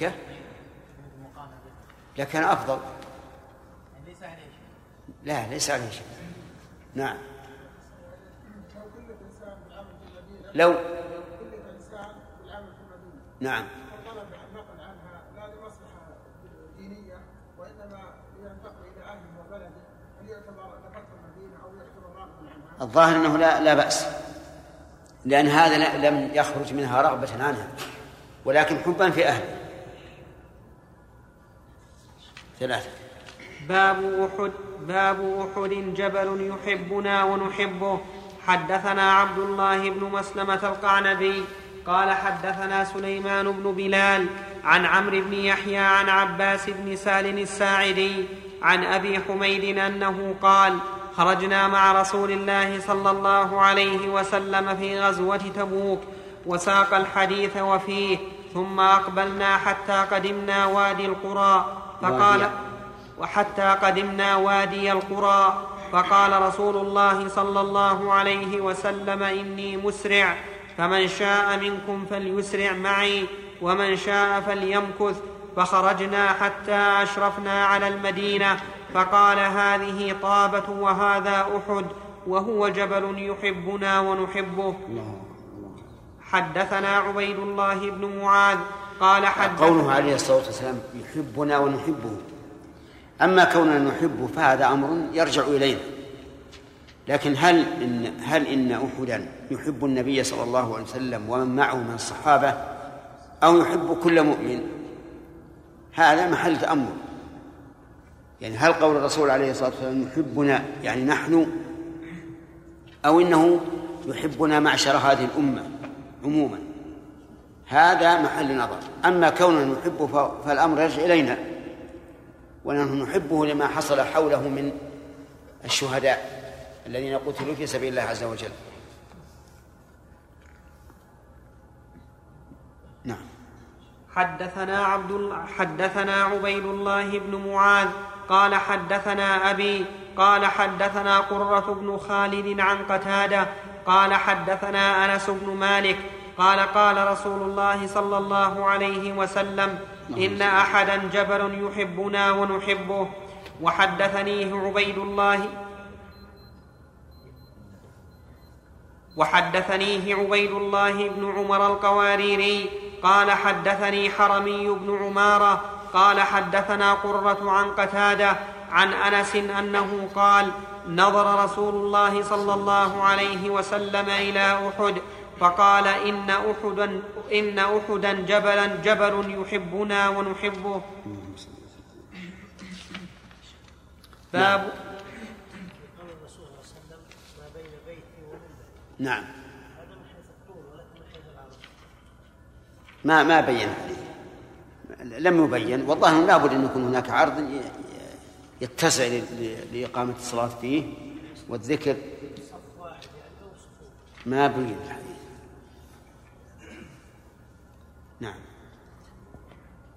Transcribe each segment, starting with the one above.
مكة لكان أفضل. لا ليس عليه شيء. نعم. لو. نعم. الظاهر أنه لا لا بأس. لأن هذا لم يخرج منها رغبة عنها. ولكن حبا في أهله. ثلاثة. باب أحد باب أحد جبل يحبنا ونحبه. حدثنا عبد الله بن مسلمة القعنبي قال حدثنا سليمان بن بلال عن عمرو بن يحيى عن عباس بن سال الساعدي عن أبي حميد أنه قال خرجنا مع رسول الله صلى الله عليه وسلم في غزوة تبوك وساق الحديث وفيه ثم أقبلنا حتى قدمنا وادي القرى. فقال وحتى قدمنا وادي القرى فقال رسول الله صلى الله عليه وسلم إني مسرع فمن شاء منكم فليسرع معي ومن شاء فليمكث. فخرجنا حتى أشرفنا على المدينة فقال هذه طابة وهذا أحد وهو جبل يحبنا ونحبه. حدثنا عبيد الله بن معاذ قال حدثنا قوله عليه الصلاة والسلام يحبنا ونحبه. أما كوننا نحبه فهذا أمر يرجع الينا لكن هل ان هل إن أحدا يحب النبي صلى الله عليه وسلم ومن معه من الصحابة أو يحب كل مؤمن؟ هذا محل تأمل. يعني هل قول الرسول عليه الصلاة والسلام يحبنا يعني نحن أو إنه يحبنا معشر هذه الأمة عموما؟ هذا محل نظر. أما كوننا نحبه فالأمر يرجع إلينا ونحن نحبه لما حصل حوله من الشهداء الذين قتلوا في سبيل الله عز وجل. نعم. حدثنا عبد حدثنا عبيد الله بن معاذ قال حدثنا أبي قال حدثنا قرة بن خالد عن قتادة قال حدثنا أنس بن مالك قال قال رسول الله صلى الله عليه وسلم إن أحدا جبل يحبنا ونحبه. وحدثنيه عبيد الله وحدثنيه عبيد الله بن عمر القواريري. قال حدثني حرمي بن عمارة. قال حدثنا قرة عن قتادة عن أنس أنه قال نظر رسول الله صلى الله عليه وسلم إلى أحد فقال إن أحدا إن أحدا جبلا جبل يحبنا ونحبه. باب نعم. ما ما بين لم يبين. والله لابد أن يكون هناك عرض يتسع لإقامة الصلاة فيه والذكر. ما بين الحديث نعم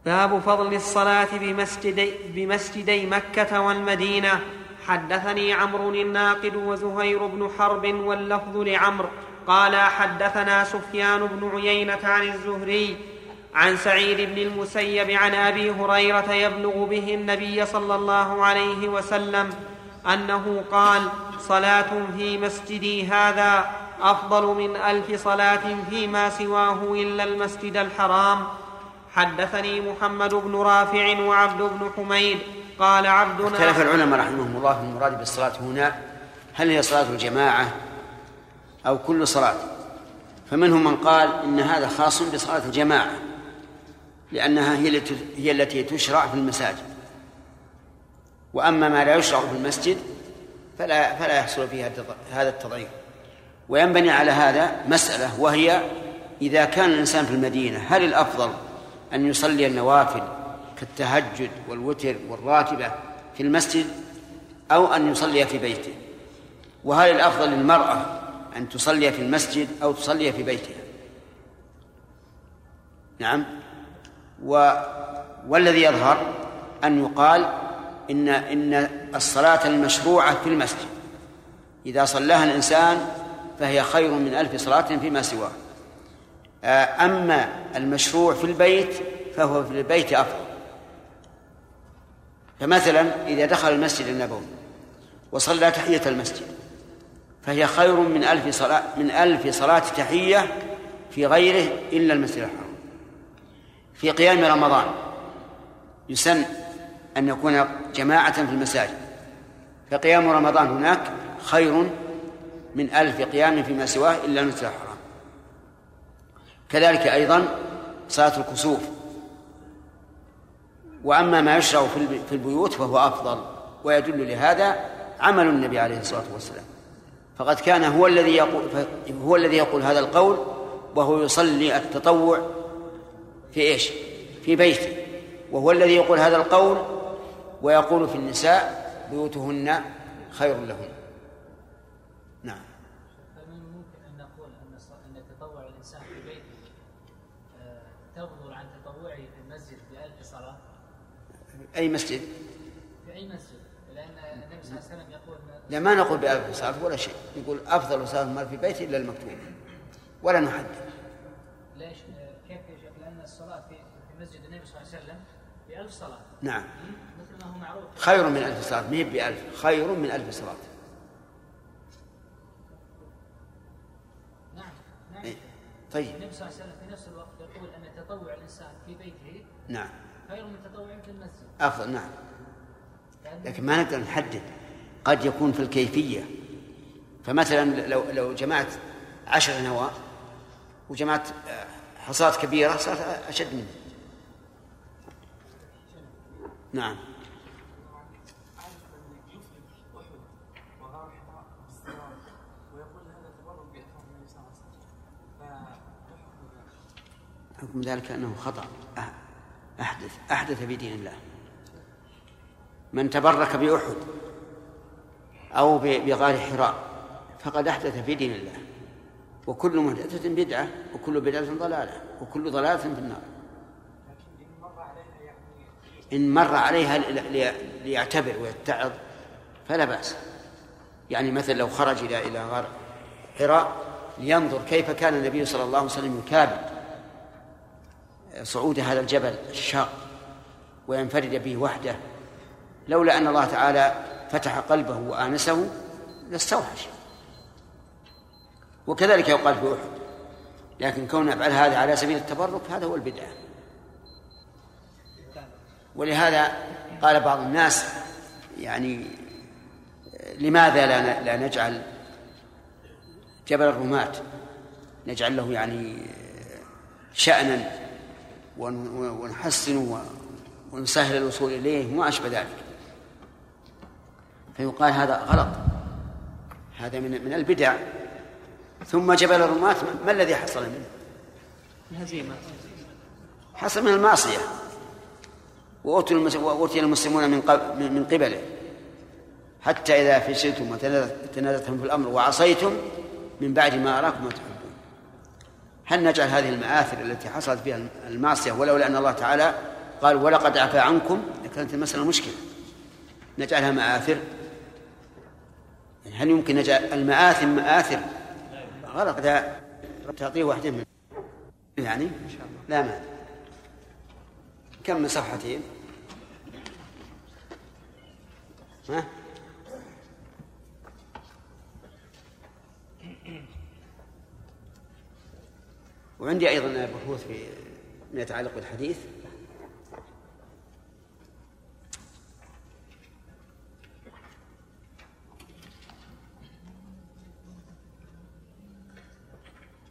باب فضل الصلاة بمسجدي, بمسجدي مكة والمدينة. حدثني عمرو الناقد وزهير بن حرب واللفظ لعمرو. قال حدثنا سفيان بن عيينة عن الزهري عن سعيد بن المسيب عن أبي هريرة يبلغ به النبي صلى الله عليه وسلم أنه قال صلاة في مسجدي هذا أفضل من ألف صلاة فيما سواه إلا المسجد الحرام حدثني محمد بن رافع وعبد بن حميد قال عبدنا اختلف العلماء رحمهم الله في المراد بالصلاة هنا هل هي صلاة الجماعة أو كل صلاة؟ فمنهم من قال إن هذا خاص بصلاة الجماعة لأنها هي التي هي التي تشرع في المساجد. وأما ما لا يشرع في المسجد فلا فلا يحصل فيها هذا التضعيف. وينبني على هذا مسألة وهي إذا كان الإنسان في المدينة هل الأفضل أن يصلي النوافل كالتهجد والوتر والراتبة في المسجد أو أن يصلي في بيته. وهل الأفضل للمرأة أن تصلي في المسجد أو تصلي في بيتها؟ نعم. و والذي يظهر أن يقال إن إن الصلاة المشروعة في المسجد. إذا صلاها الإنسان فهي خير من ألف صلاة فيما سواه. أما المشروع في البيت فهو في البيت أفضل. فمثلا إذا دخل المسجد النبوي وصلى تحية المسجد فهي خير من ألف صلاة من ألف صلاة تحية في غيره إلا المسجد الحرام. في قيام رمضان يسن أن يكون جماعة في المساجد فقيام رمضان هناك خير من ألف قيام فيما سواه إلا المسجد الحرام. كذلك أيضا صلاة الكسوف. وأما ما يشرع في البيوت فهو أفضل ويدل لهذا عمل النبي عليه الصلاة والسلام. فقد كان هو الذي يقول هو الذي يقول هذا القول وهو يصلي التطوع في إيش؟ في بيته. وهو الذي يقول هذا القول ويقول في النساء بيوتهن خير لهن نعم فمن ممكن ان نقول ان ان تطوع الانسان في بيته آه، تفضل عن تطوعه في المسجد بألف صلاه أي مسجد؟ في اي مسجد؟ لأن النبي صلى الله عليه وسلم يقول لا ما نقول بألف صلاة ولا شيء. نقول أفضل صلاة المرء في بيته إلا المكتوب. ولا نحدد. ليش؟ كيف يا شيخ؟ لأن الصلاة في في مسجد النبي صلى الله عليه وسلم بألف صلاة. نعم. مثل ما هو معروف. خير من ألف صلاة. ما هي بألف. خير من ألف صلاة. نعم نعم. إيه. طيب. النبي صلى الله عليه وسلم في نفس الوقت يقول أن تطوع الإنسان في بيته. نعم. خير من تطوعه في المسجد. أفضل نعم. لأن لكن ما نقدر نحدد. قد يكون في الكيفية. فمثلا لو لو جمعت عشر نواة وجمعت آه، حصاد كبيرة صارت أشد منه نعم. حكم ذلك أنه خطأ. أه- أحدث أحدث في دين الله. من تبرك بأحد أو بغار حراء فقد أحدث في دين الله. وكل محدثة بدعة وكل بدعة ضلالة وكل ضلالة في النار. إن مر عليها ليعتبر ويتعظ فلا بأس. يعني مثلا لو خرج إلى إلى غار حراء لينظر كيف كان النبي صلى الله عليه وسلم يكابد. صعود هذا الجبل الشاق وينفرد به وحده لولا أن الله تعالى فتح قلبه وآنسه لاستوحش. وكذلك يقال في أحد لكن كون نفعل هذا على سبيل التبرك هذا هو البدعة. ولهذا قال بعض الناس يعني لماذا لا لا نجعل جبل الرماة؟ نجعل له يعني شأنا ونحسن ونسهل الوصول إليه وما أشبه ذلك. فيقال هذا غلط. هذا من من البدع. ثم جبل الرماة ما الذي حصل منه؟ الهزيمة. حصل من المعصية. وأوتي المسلمون من من قبله. حتى إذا فشلتم وتنازلتم في الأمر وعصيتم من بعد ما أراكم ما تحبون هل نجعل هذه المآثر التي حصلت فيها المعصية ولولا أن الله تعالى قال ولقد عفا عنكم لكانت المسألة مشكلة. نجعلها مآثر؟ هل يمكن نجعل المآثم مآثر؟ غلط تعطيه واحدة من يعني؟ إن شاء الله لا مانع كم من صفحتين؟ ها؟ وعندي أيضا بحوث في ما يتعلق بالحديث.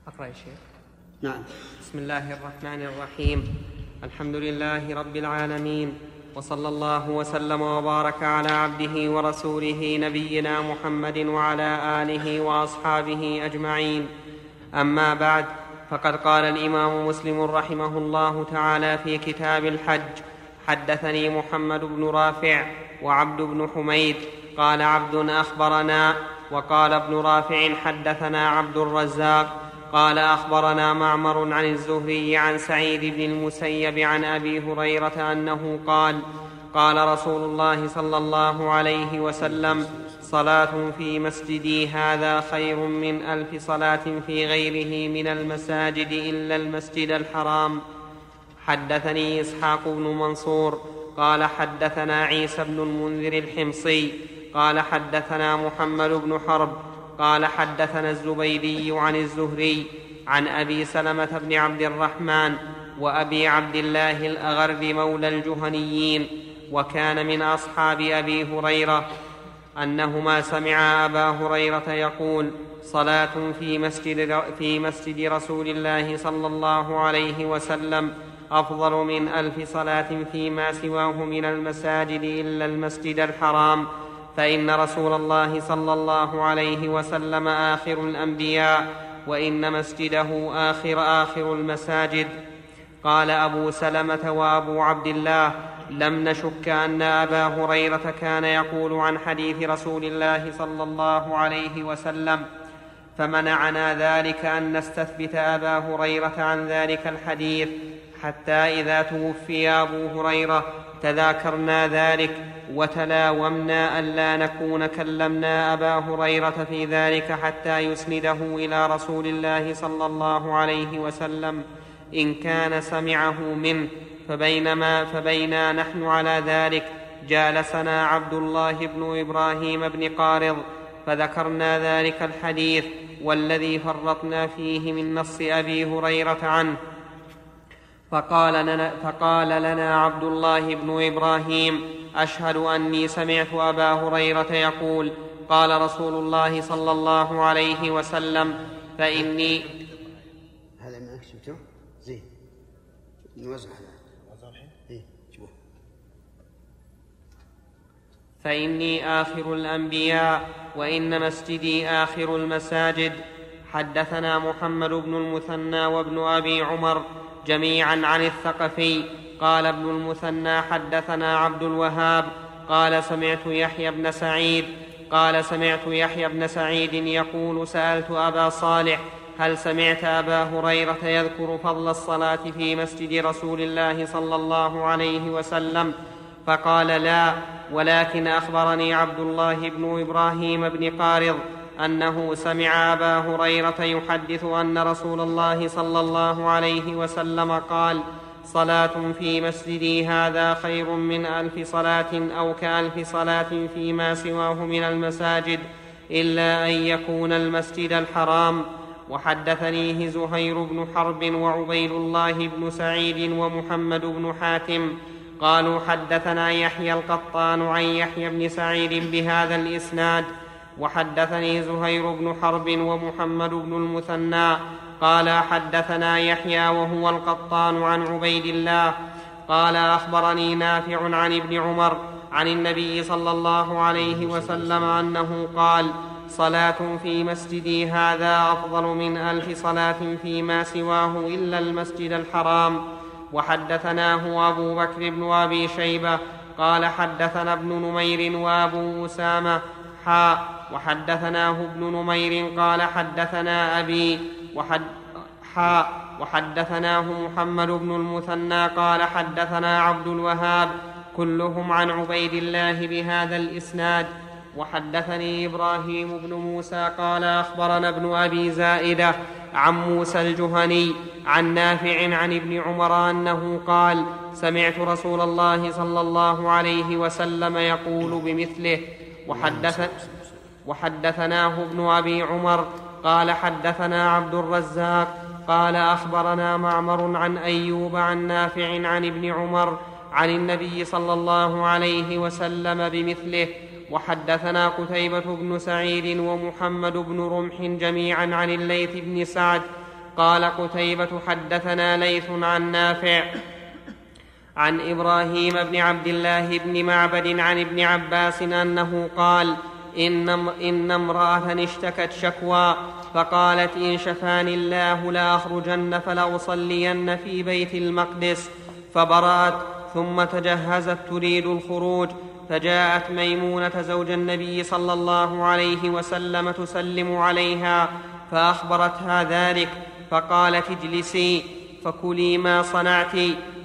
أقرأ يا شيخ. نعم. بسم الله الرحمن الرحيم. الحمد لله رب العالمين وصلى الله وسلم وبارك على عبده ورسوله نبينا محمد وعلى آله وأصحابه أجمعين. أما بعد فقد قال الإمام مسلم رحمه الله تعالى في كتاب الحج حدثني محمد بن رافع وعبد بن حميد قال عبد أخبرنا وقال ابن رافع حدثنا عبد الرزاق قال أخبرنا معمر عن الزهري عن سعيد بن المسيب عن أبي هريرة أنه قال قال رسول الله صلى الله عليه وسلم صلاة في مسجدي هذا خير من ألف صلاة في غيره من المساجد إلا المسجد الحرام. حدثني إسحاق بن منصور قال حدثنا عيسى بن المنذر الحمصي قال حدثنا محمد بن حرب قال حدثنا الزبيدي عن الزهري عن أبي سلمة بن عبد الرحمن وأبي عبد الله الاغر مولى الجهنيين وكان من أصحاب أبي هريرة أنهما سمعا أبا هريرة يقول صلاة في مسجد, في مسجد رسول الله صلى الله عليه وسلم أفضل من ألف صلاة فيما سواه من المساجد إلا المسجد الحرام فإن رسول الله صلى الله عليه وسلم آخر الأنبياء وإن مسجده آخر آخر المساجد. قال أبو سلمة وأبو عبد الله لم نشك أن أبا هريرة كان يقول عن حديث رسول الله صلى الله عليه وسلم فمنعنا ذلك أن نستثبت أبا هريرة عن ذلك الحديث حتى إذا توفي أبو هريرة تذاكرنا ذلك وتلاومنا الا نكون كلمنا أبا هريرة في ذلك حتى يسنده إلى رسول الله صلى الله عليه وسلم إن كان سمعه منه. فبينما فبينا نحن على ذلك جالسنا عبد الله بن إبراهيم بن قارض فذكرنا ذلك الحديث والذي فرطنا فيه من نص أبي هريرة عنه. فقال لنا, فقال لنا عبد الله بن إبراهيم أشهد أني سمعت أبا هريرة يقول قال رسول الله صلى الله عليه وسلم فإني هذا ما شفته؟ زين. نوزع فإني آخر الأنبياء وإن مسجدي آخر المساجد. حدثنا محمد بن المثنى وابن أبي عمر جميعا عن الثقفي. قال ابن المثنى حدثنا عبد الوهاب. قال سمعت يحيى بن سعيد. قال سمعت يحيى بن سعيد يقول سألت أبا صالح هل سمعت أبا هريرة يذكر فضل الصلاة في مسجد رسول الله صلى الله عليه وسلم؟ فقال لا. ولكن أخبرني عبد الله بن إبراهيم بن قارض أنه سمع أبا هريرة يحدث أن رسول الله صلى الله عليه وسلم قال صلاة في مسجدي هذا خير من ألف صلاة أو كألف صلاة فيما سواه من المساجد إلا أن يكون المسجد الحرام. وحدثنيه زهير بن حرب وعبيد الله بن سعيد ومحمد بن حاتم قالوا حدثنا يحيى القطان عن يحيى بن سعيد بهذا الإسناد وحدثني زهير بن حرب ومحمد بن المثنى قال حدثنا يحيى وهو القطان عن عبيد الله قال أخبرني نافع عن ابن عمر عن النبي صلى الله عليه وسلم أنه قال صلاة في مسجدي هذا أفضل من ألف صلاة فيما سواه إلا المسجد الحرام. وحدثناه أبو بكر بن أبي شيبة قال حدثنا ابن نمير وأبو أسامة. حاء وحدثناه ابن نمير قال حدثنا أبي وحد حاء وحدثناه محمد بن المثنى قال حدثنا عبد الوهاب. كلهم عن عبيد الله بهذا الإسناد. وحدثني إبراهيم بن موسى قال أخبرنا ابن أبي زائدة عن موسى الجهني عن نافع عن ابن عمر أنه قال سمعت رسول الله صلى الله عليه وسلم يقول بمثله وحدث وحدثناه ابن أبي عمر قال حدثنا عبد الرزاق قال أخبرنا معمر عن أيوب عن نافع عن ابن عمر عن النبي صلى الله عليه وسلم بمثله وحدثنا قتيبة بن سعيد ومحمد بن رمح جميعا عن الليث بن سعد. قال قتيبة حدثنا ليث عن نافع عن إبراهيم بن عبد الله بن معبد عن ابن عباس أنه قال إن, إن امرأة اشتكت شكوى فقالت إن شفاني الله لأخرجن فلأصلين في بيت المقدس. فبرأت ثم تجهزت تريد الخروج. فجاءت ميمونة زوج النبي صلى الله عليه وسلم تسلم عليها فأخبرتها ذلك فقالت اجلسي فكلي ما صنعت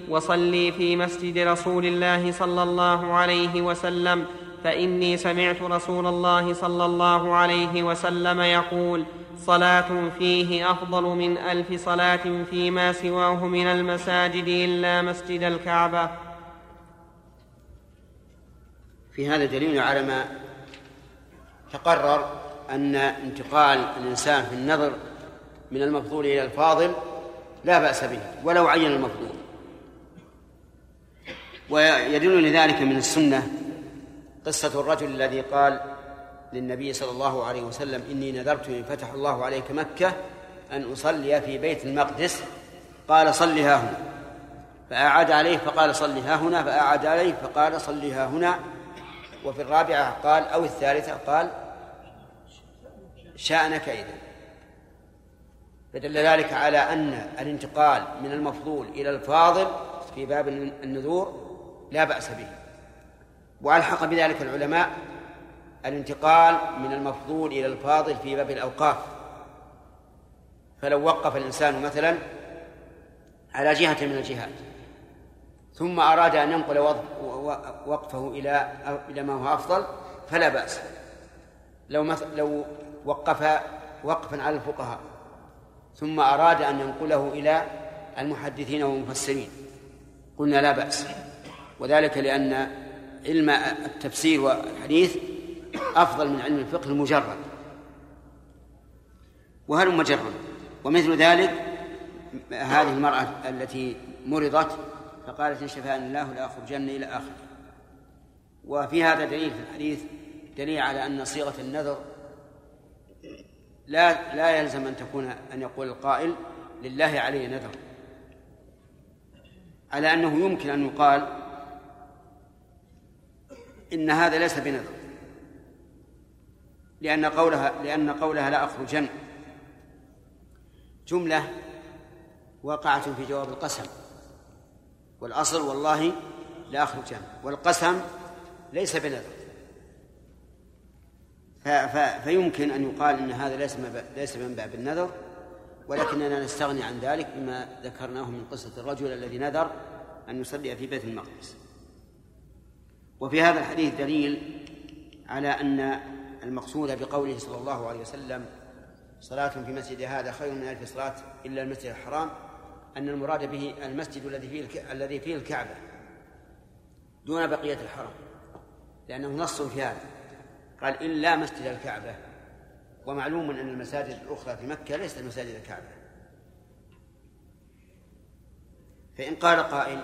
وصلي في مسجد رسول الله صلى الله عليه وسلم فإني سمعت رسول الله صلى الله عليه وسلم يقول صلاة فيه أفضل من ألف صلاة فيما سواه من المساجد إلا مسجد الكعبة. في هذا دليل على ما تقرر أن انتقال الإنسان في النظر من المفضول إلى الفاضل لا بأس به ولو عين المفضول. ويدل لذلك من السنة قصة الرجل الذي قال للنبي صلى الله عليه وسلم إني نذرت إن فتح الله عليك مكة أن أصلي في بيت المقدس. قال صل ها هنا. فأعاد عليه فقال صل ها هنا. فأعاد عليه فقال صل ها هنا. وفي الرابعة قال أو الثالثة قال شأنك إذا. فدل ذلك على أن الانتقال من المفضول إلى الفاضل في باب النذور لا بأس به. وألحق بذلك العلماء الانتقال من المفضول إلى الفاضل في باب الأوقاف. فلو وقف الإنسان مثلا على جهة من الجهات ثم أراد أن ينقل وقفه إلى إلى ما هو أفضل فلا بأس. لو مثل لو وقف وقفا على الفقهاء ثم أراد أن ينقله إلى المحدثين والمفسرين. قلنا لا بأس. وذلك لأن علم التفسير والحديث أفضل من علم الفقه المجرد. وهل مجرد؟ ومثل ذلك هذه المرأة التي مرضت فقالت إن شفاني الله لأخرجن إلى آخره وفي هذا دليل في الحديث دليل على أن صيغة النذر لا لا يلزم أن تكون أن يقول القائل لله علي نذر. على أنه يمكن أن يقال إن هذا ليس بنذر. لأن قولها لأن قولها لا أخرجن. جملة واقعة في جواب القسم. والأصل والله لا أخرجن والقسم ليس بنذر. فيمكن أن يقال أن هذا ليس ليس من باب النذر ولكننا نستغني عن ذلك بما ذكرناه من قصة الرجل الذي نذر أن يصلي في بيت المقدس. وفي هذا الحديث دليل على أن المقصود بقوله صلى الله عليه وسلم صلاة في مسجد هذا خير من ألف صلاة إلا المسجد الحرام أن المراد به المسجد الذي فيه الذي فيه الكعبة دون بقية الحرم لأنه نص في هذا. قال إلا مسجد الكعبة ومعلوم أن المساجد الأخرى في مكة ليست مساجد الكعبة. فإن قال قائل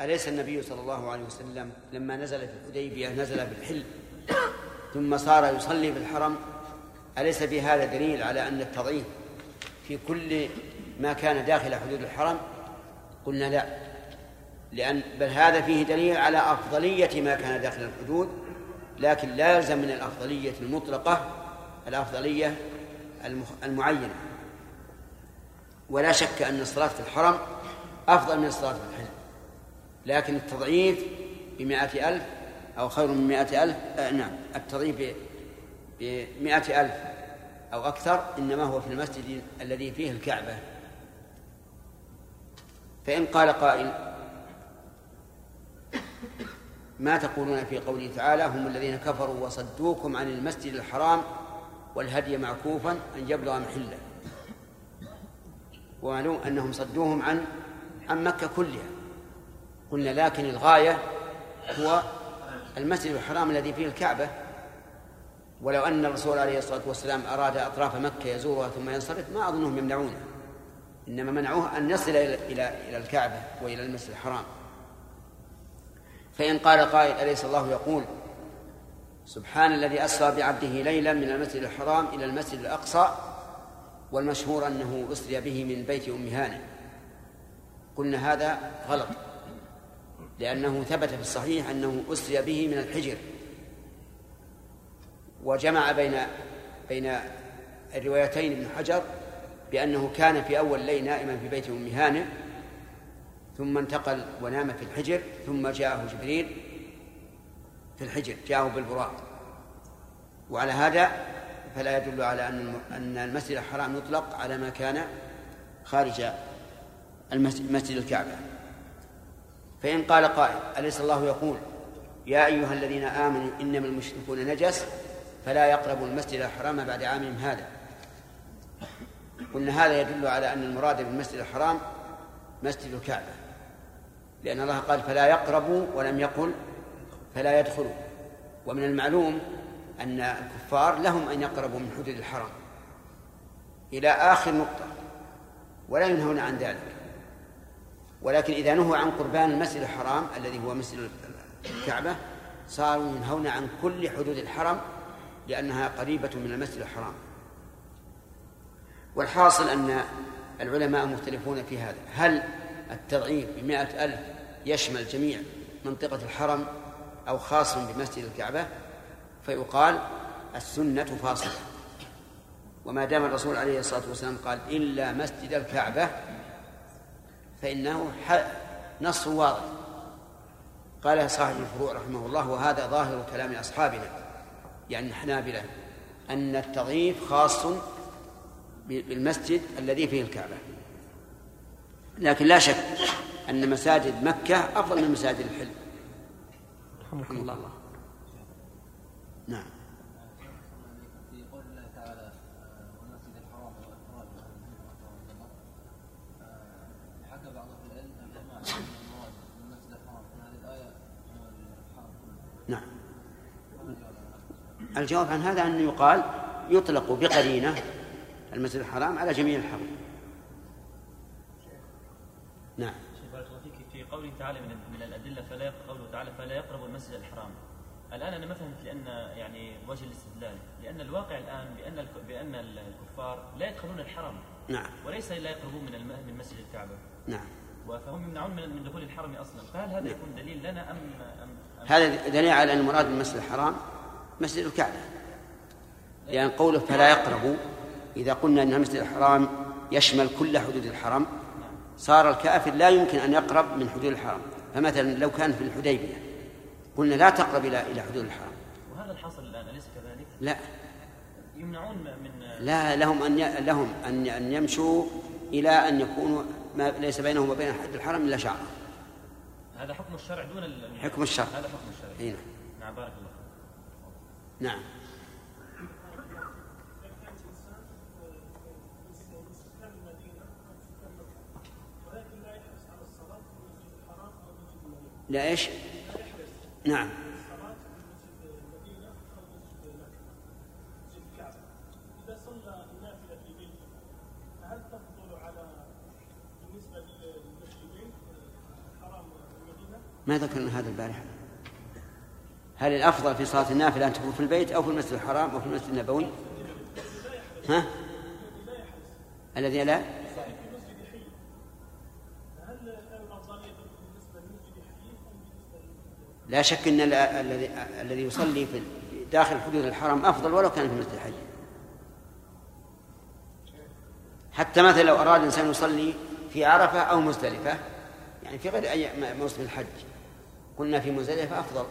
أليس النبي صلى الله عليه وسلم لما نزل في الحديبية نزل بالحل ثم صار يصلي في الحرم؟ أليس في هذا دليل على أن التضعيف في كل ما كان داخل حدود الحرم؟ قلنا لا. لأن بل هذا فيه دليل على أفضلية ما كان داخل الحدود لكن لا يلزم من الأفضلية المطلقة الأفضلية المعينة. ولا شك أن الصلاة في الحرم أفضل من الصلاة في الحل لكن التضعيف بمائة ألف أو خير من مائة ألف آه نعم التضعيف بمائة ألف أو أكثر إنما هو في المسجد الذي فيه الكعبة. فإن قال قائل ما تقولون في قوله تعالى هم الذين كفروا وصدوكم عن المسجد الحرام والهدي معكوفا أن يبلغ محله. ومعلوم أنهم صدوهم عن عن مكة كلها. قلنا لكن الغاية هو المسجد الحرام الذي فيه الكعبة. ولو أن الرسول عليه الصلاة والسلام أراد أطراف مكة يزورها ثم ينصرف ما أظنهم يمنعونه. إنما منعوه أن يصل إلى إلى الكعبة وإلى المسجد الحرام. فإن قال قائل أليس الله يقول سبحان الذي أسرى بعبده ليلا من المسجد الحرام إلى المسجد الأقصى والمشهور أنه أسري به من بيت أم هانئ. قلنا هذا غلط لأنه ثبت في الصحيح أنه أسري به من الحجر. وجمع بين بين الروايتين ابن حجر بأنه كان في أول الليل نائما في بيت أم هانئ ثم انتقل ونام في الحجر ثم جاءه جبريل في الحجر جاءه بالبراق. وعلى هذا فلا يدل على أن أن المسجد الحرام يطلق على ما كان خارج المسجد الكعبة. فإن قال قائل أليس الله يقول يا أيها الذين آمنوا إنما المشركون نجس فلا يقربوا المسجد الحرام بعد عامهم هذا. قلنا هذا يدل على أن المراد بالمسجد الحرام مسجد الكعبة. لأن الله قال فلا يقربوا ولم يقل فلا يدخلوا. ومن المعلوم أن الكفار لهم أن يقربوا من حدود الحرم إلى آخر نقطة ولا ينهون عن ذلك. ولكن إذا نهوا عن قربان المسجد الحرام الذي هو مسجد الكعبة صاروا ينهون عن كل حدود الحرم لأنها قريبة من المسجد الحرام. والحاصل أن العلماء مختلفون في هذا. هل التضعيف بمائة ألف يشمل جميع منطقة الحرم أو خاص بمسجد الكعبة؟ فيقال السنة فاصلة. وما دام الرسول عليه الصلاة والسلام قال إلا مسجد الكعبة فإنه نص واضح. قال صاحب الفروع رحمه الله وهذا ظاهر كلام أصحابنا يعني الحنابلة أن التضعيف خاص بالمسجد الذي فيه الكعبة. لكن لا شك أن مساجد مكة أفضل من مساجد الحلم. رحمكم الله. نعم الله. الحرم نعم. الجواب عن هذا أن يقال يطلق بقرينة المسجد الحرام على جميع الحرم. نعم. بارك الله فيك في قوله تعالى من من الأدلة فلا قوله تعالى فلا يقربوا المسجد الحرام. الآن أنا ما فهمت لأن يعني وجه الاستدلال لأن الواقع الآن بأن بأن الكفار لا يدخلون الحرم. نعم. وليس لا يقربون من من مسجد الكعبة. نعم. فهم يمنعون من من دخول الحرم أصلا. فهل هذا يكون دليل لنا ام ام, أم هذا دليل على أن المراد بالمسجد الحرام مسجد الكعبة. لأن قوله فلا يقربوا إذا قلنا أن المسجد الحرام يشمل كل حدود الحرم صار الكافر لا يمكن أن يقرب من حدود الحرم. فمثلا لو كان في الحديبية قلنا لا تقرب إلى إلى حدود الحرم. وهذا الحاصل الآن أليس كذلك؟ لا. يمنعون من لا لهم أن ي... لهم أن أن يمشوا إلى أن يكونوا ما ليس بينهم وبين حد الحرم إلا شعرة هذا حكم الشرع دون ال- حكم الشرع. هذا حكم الشرع. أي نعم بارك الله. نعم. للمسلمين حرام المدينة؟ ما ذكرنا هذا البارحة. هل الأفضل في صلاة النافلة أن تكون في البيت أو في المسجد الحرام أو في المسجد النبوي؟ ها؟ الذي لا هل الأفضلية بالنسبة للمسجد حي أم بالنسبة للمسجد لا شك أن ال- الذي الذي يصلي في داخل حدود الحرم أفضل ولو كان في المسجد الحي حتى مثلا لو أراد إنسان يصلي في عرفة أو مزدلفة يعني في غير أي موسم الحج. قلنا في مزدلفة أفضل.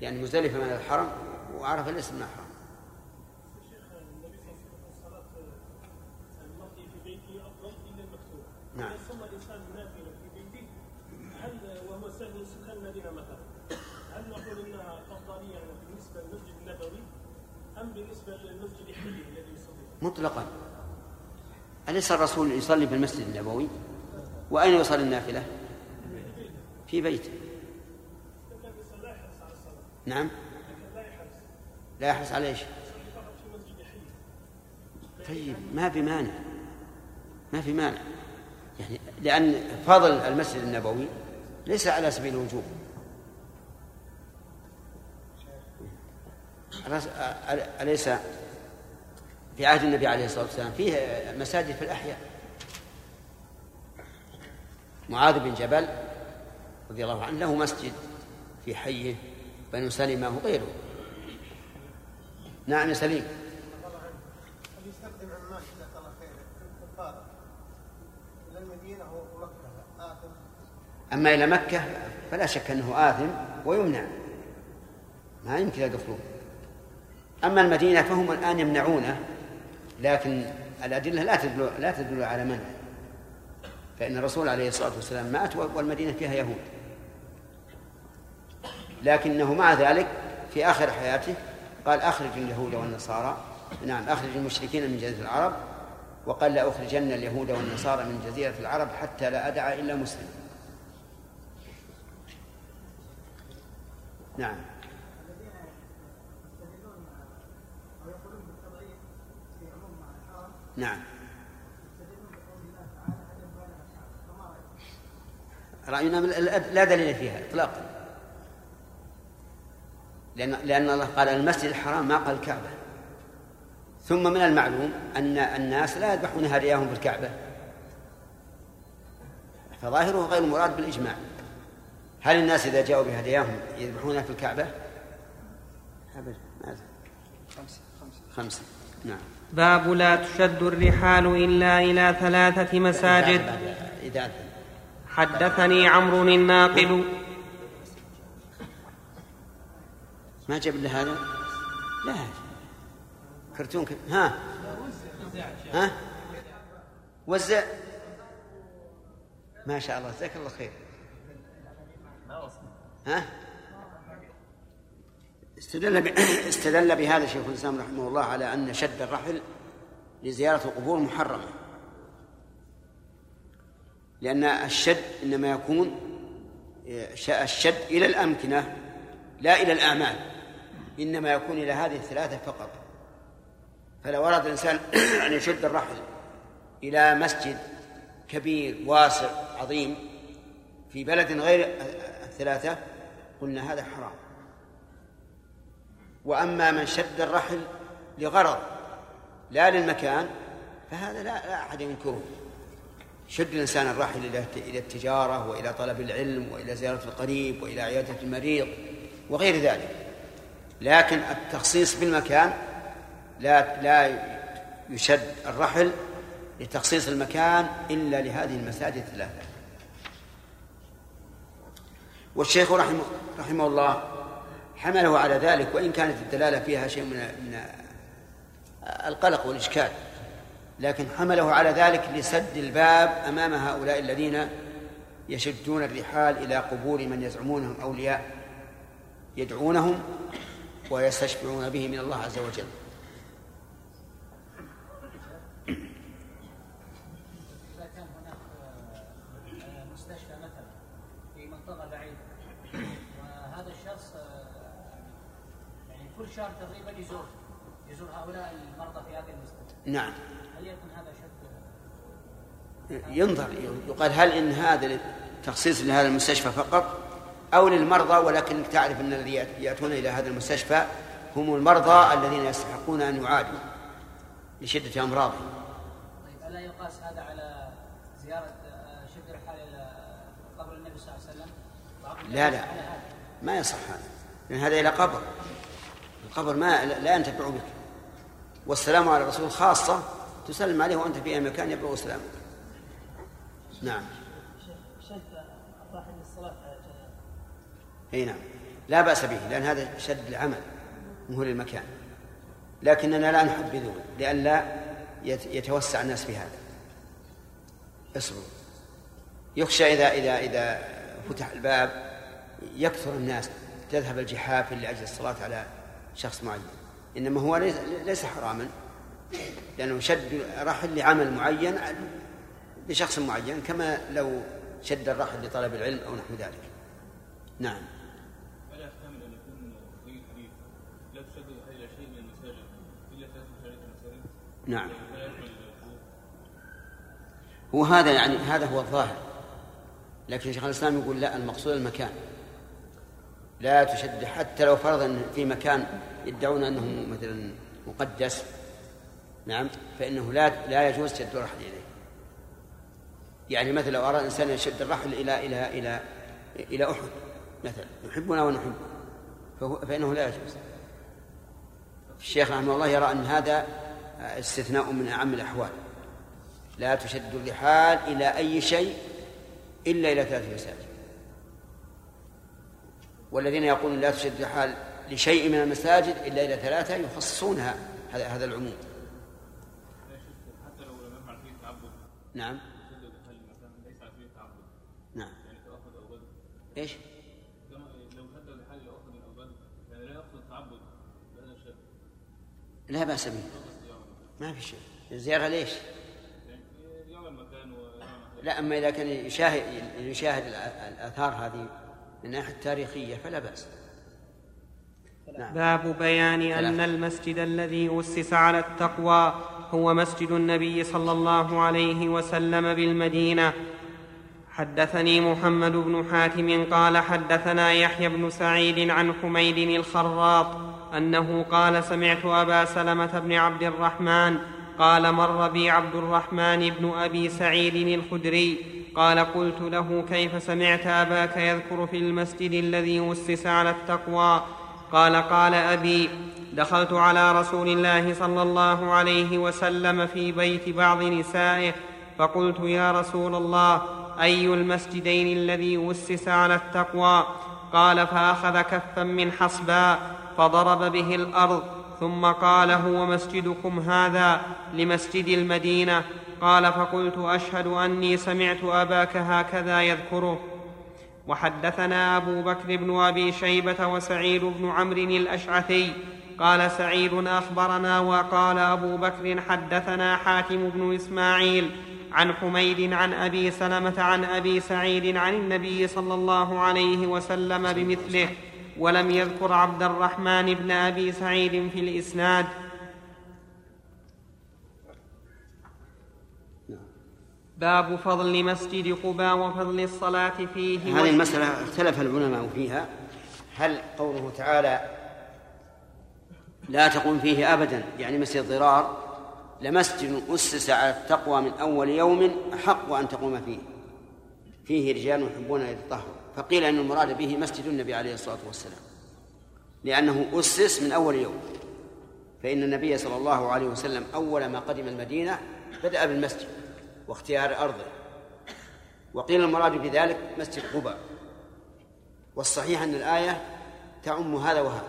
لأن مزدلفة من الحرم وعرفة ليس من الحرم النبي صلى الله عليه وسلم صلاة المرء في بيته أفضل إلا المكتوبة نعم. إذا صلى الإنسان نافلة في بيته هل وهو ساكن سكان المدينة مثلا هل نقول إنها أفضلية يعني بالنسبة للمسجد النبوي أم بالنسبة للمسجد الحي الذي يصلي فيه؟ مطلقا. أليس الرسول يصلي في المسجد النبوي؟ وأين يصلي النافلة؟ في بيته. نعم. لا يحرص على إيش؟ طيب ما في مانع. ما في مانع. يعني لأن فضل المسجد النبوي ليس على سبيل الوجوب. أليس في عهد النبي عليه الصلاة والسلام فيه مساجد في الأحياء. معاذ بن جبل رضي الله عنه له مسجد في حيه بنو سلمة وغيره نعم يا سليم. الله الكفار إلى المدينة ومكه آثم أما إلى مكة فلا شك أنه آثم ويمنع. ما يمكن يدخلون أما المدينة فهم الآن يمنعونه. لكن الأدلة لا تدل لا تدل على منع. فإن الرسول عليه الصلاة والسلام مات والمدينة فيها يهود. لكنه مع ذلك في آخر حياته قال أخرج اليهود والنصارى. نعم أخرج المشركين من جزيرة العرب وقال لأخرجن اليهود والنصارى من جزيرة العرب حتى لا أدع إلا مسلم. نعم. نعم. رأينا لا دليل فيها إطلاقا. لأن لأن الله قال المسجد الحرام ما قال الكعبة. ثم من المعلوم أن الناس لا يذبحون هدياهم في الكعبة. فظاهره غير مراد بالإجماع. هل الناس إذا جاءوا بهدياهم يذبحونها في الكعبة؟ أبدا. خمسة. خمسة. نعم. باب لا تشد الرحال إلا إلى ثلاثة مساجد. حدثني عمرو الناقد. ما جاب لنا هذا؟ لا. كرتون كم. ها. ها. وزع. ما شاء الله. جزاك الله خير. ها؟ استدل. استدل بهذا شيخ الإسلام رحمه الله على أن شد الرحل لزيارة القبور محرمة لأن الشد إنما يكون الشد إلى الأمكنة لا إلى الاعمال إنما يكون إلى هذه الثلاثة فقط فلو أراد الإنسان أن يشد الرحل إلى مسجد كبير واسع عظيم في بلد غير الثلاثة قلنا هذا حرام وأما من شد الرحل لغرض لا للمكان فهذا لا, لا أحد ينكره. شد الإنسان الرحل إلى التجارة وإلى طلب العلم وإلى زيارة القريب وإلى عيادة المريض وغير ذلك. لكن التخصيص بالمكان لا لا يشد الرحل لتخصيص المكان إلا لهذه المساجد الثلاثة. والشيخ رحمه رحمه الله حمله على ذلك وإن كانت الدلالة فيها شيء من من القلق والإشكال. لكن حمله على ذلك لسد الباب أمام هؤلاء الذين يشدون الرحال إلى قبور من يزعمونهم أولياء يدعونهم ويستشفعون به من الله عز وجل إذا كان هناك آه، مستشفى مثلا في منطقة بعيدة وهذا الشخص آه، يعني كل شهر تقريبا يزور يزور هؤلاء المرضى في هذه المستشفى نعم. هل يكون هذا شد ينظر يقال هل إن هذا تخصيص لهذا المستشفى فقط أو للمرضى ولكنك تعرف إن الذي يأتون إلى هذا المستشفى هم المرضى الذين يستحقون أن يعادوا لشدة أمراضهم. طيب ألا يقاس هذا على زيارة آه، شد الرحال إلى قبر النبي صلى الله عليه وسلم؟ لا لا. ما يصح هذا لأن هذا إلى قبر. القبر ما لا ينتفع بك. والسلام على الرسول خاصة تسلم عليه وأنت في أي مكان يبلغ سلامك. نعم. أي نعم. لا بأس به لأن هذا شد العمل مو للمكان لكننا لا نحبذه لئلا يت- يتوسع الناس في هذا. اصبروا. يخشى إذا إذا إذا فتح الباب يكثر الناس تذهب الجحافل لأجل الصلاة على شخص معين. إنما هو ليس, ليس حراما لأنه شد رحل لعمل معين لشخص معين كما لو شد الرحل لطلب العلم أو نحو ذلك. نعم. ألا يحتمل أن يكون في لا تشد إلى شيء من المساجد إلا ثلاث مساجد المساجد. نعم. هو هذا يعني هذا هو الظاهر لكن شيخ الإسلام يقول لا المقصود المكان. لا تشد حتى لو فرض ان في مكان يدعون أنه مثلا مقدس نعم فإنه لا لا يجوز شد الرحل إليه. يعني مثلا لو أراد الانسان أن يشد الرحل إلى إلى إلى إلى أحد مثلا يحبنا ونحبه فإنه لا يجوز. الشيخ رحمه الله يرى أن هذا استثناء من أعم الأحوال. لا تشد الرحال إلى أي شيء إلا إلى ثلاث مساجد. والذين يقولون لا تشد الرحال لشيء من المساجد إلا إلى ثلاثة يخصصونها هذا هذا العموم. لا حتى لو لم يفعل فيه تعبد نعم. ليس سبيل التعبد نعم. يعني كأخذ أو بدر إيش؟ لو شد الرحال إلى أخذ أو بدر يعني لا يقصد التعبد بهذا الشد لا بأس به. ما في شيء. الزيارة ليش؟ يوم المكان ويوم لا أما إذا كان يشاهد يشاهد الآثار هذه من الناحية التاريخية فلا بأس. نعم. باب بيان أن المسجد الذي أسس على التقوى هو مسجد النبي صلى الله عليه وسلم بالمدينة. حدثني محمد بن حاتم قال حدثنا يحيى بن سعيد عن حميد الخراط أنه قال سمعت أبا سلمة بن عبد الرحمن قال مر بي عبد الرحمن بن أبي سعيد الخدري قال قلت له كيف سمعت أباك يذكر في المسجد الذي أسس على التقوى؟ قال قال أبي دخلت على رسول الله صلى الله عليه وسلم في بيت بعض نسائه فقلت يا رسول الله أي المسجدين الذي أسس على التقوى؟ قال فأخذ كفا من حصباء فضرب به الأرض ثم قال هو مسجدكم هذا لمسجد المدينة؟ قال فقلت أشهد أني سمعت أباك هكذا يذكره. وحدثنا أبو بكر بن أبي شيبة وسعيد بن عمرو الأشعثي قال سعيد أخبرنا وقال أبو بكر حدثنا حاتم بن إسماعيل عن حميد عن أبي سلمة عن أبي سعيد عن النبي صلى الله عليه وسلم بمثله ولم يذكر عبد الرحمن بن أبي سعيد في الإسناد. باب فضل مسجد قباء وفضل الصلاة فيه هذه المسألة اختلف العلماء فيها. هل قوله تعالى لا تقوم فيه أبدا يعني مسجد ضرار لمسجد أسس على التقوى من أول يوم أحق أن تقوم فيه؟ فيه رجال يحبون أن يتطهروا. فقيل أن المراد به مسجد النبي عليه الصلاة والسلام لأنه أسس من أول يوم. فإن النبي صلى الله عليه وسلم أول ما قدم المدينة بدأ بالمسجد. واختيار أرضه وقيل المراد بذلك مسجد قباء. والصحيح أن الآية تعم هذا وهذا.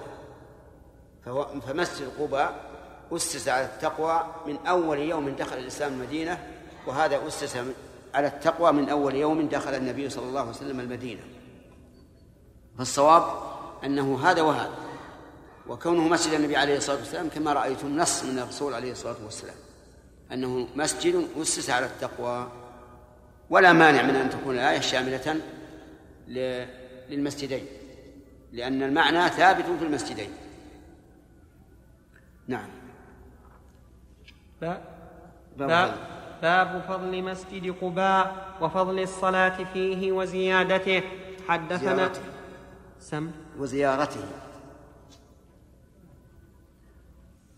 فمسجد قباء أسس على التقوى من أول يوم دخل الإسلام المدينة وهذا أسس على التقوى من أول يوم دخل النبي صلى الله عليه وسلم المدينة. فالصواب أنه هذا وهذا. وكونه مسجد النبي عليه الصلاة والسلام كما رأيتم نص من الرسول عليه الصلاة والسلام. أنه مسجد أسس على التقوى ولا مانع من أن تكون الآية شاملة للمسجدين لأن المعنى ثابت في المسجدين. نعم. باب, باب, باب فضل مسجد قباء وفضل الصلاة فيه وزيادته. حدثنا زيارته. سم. وزيارته.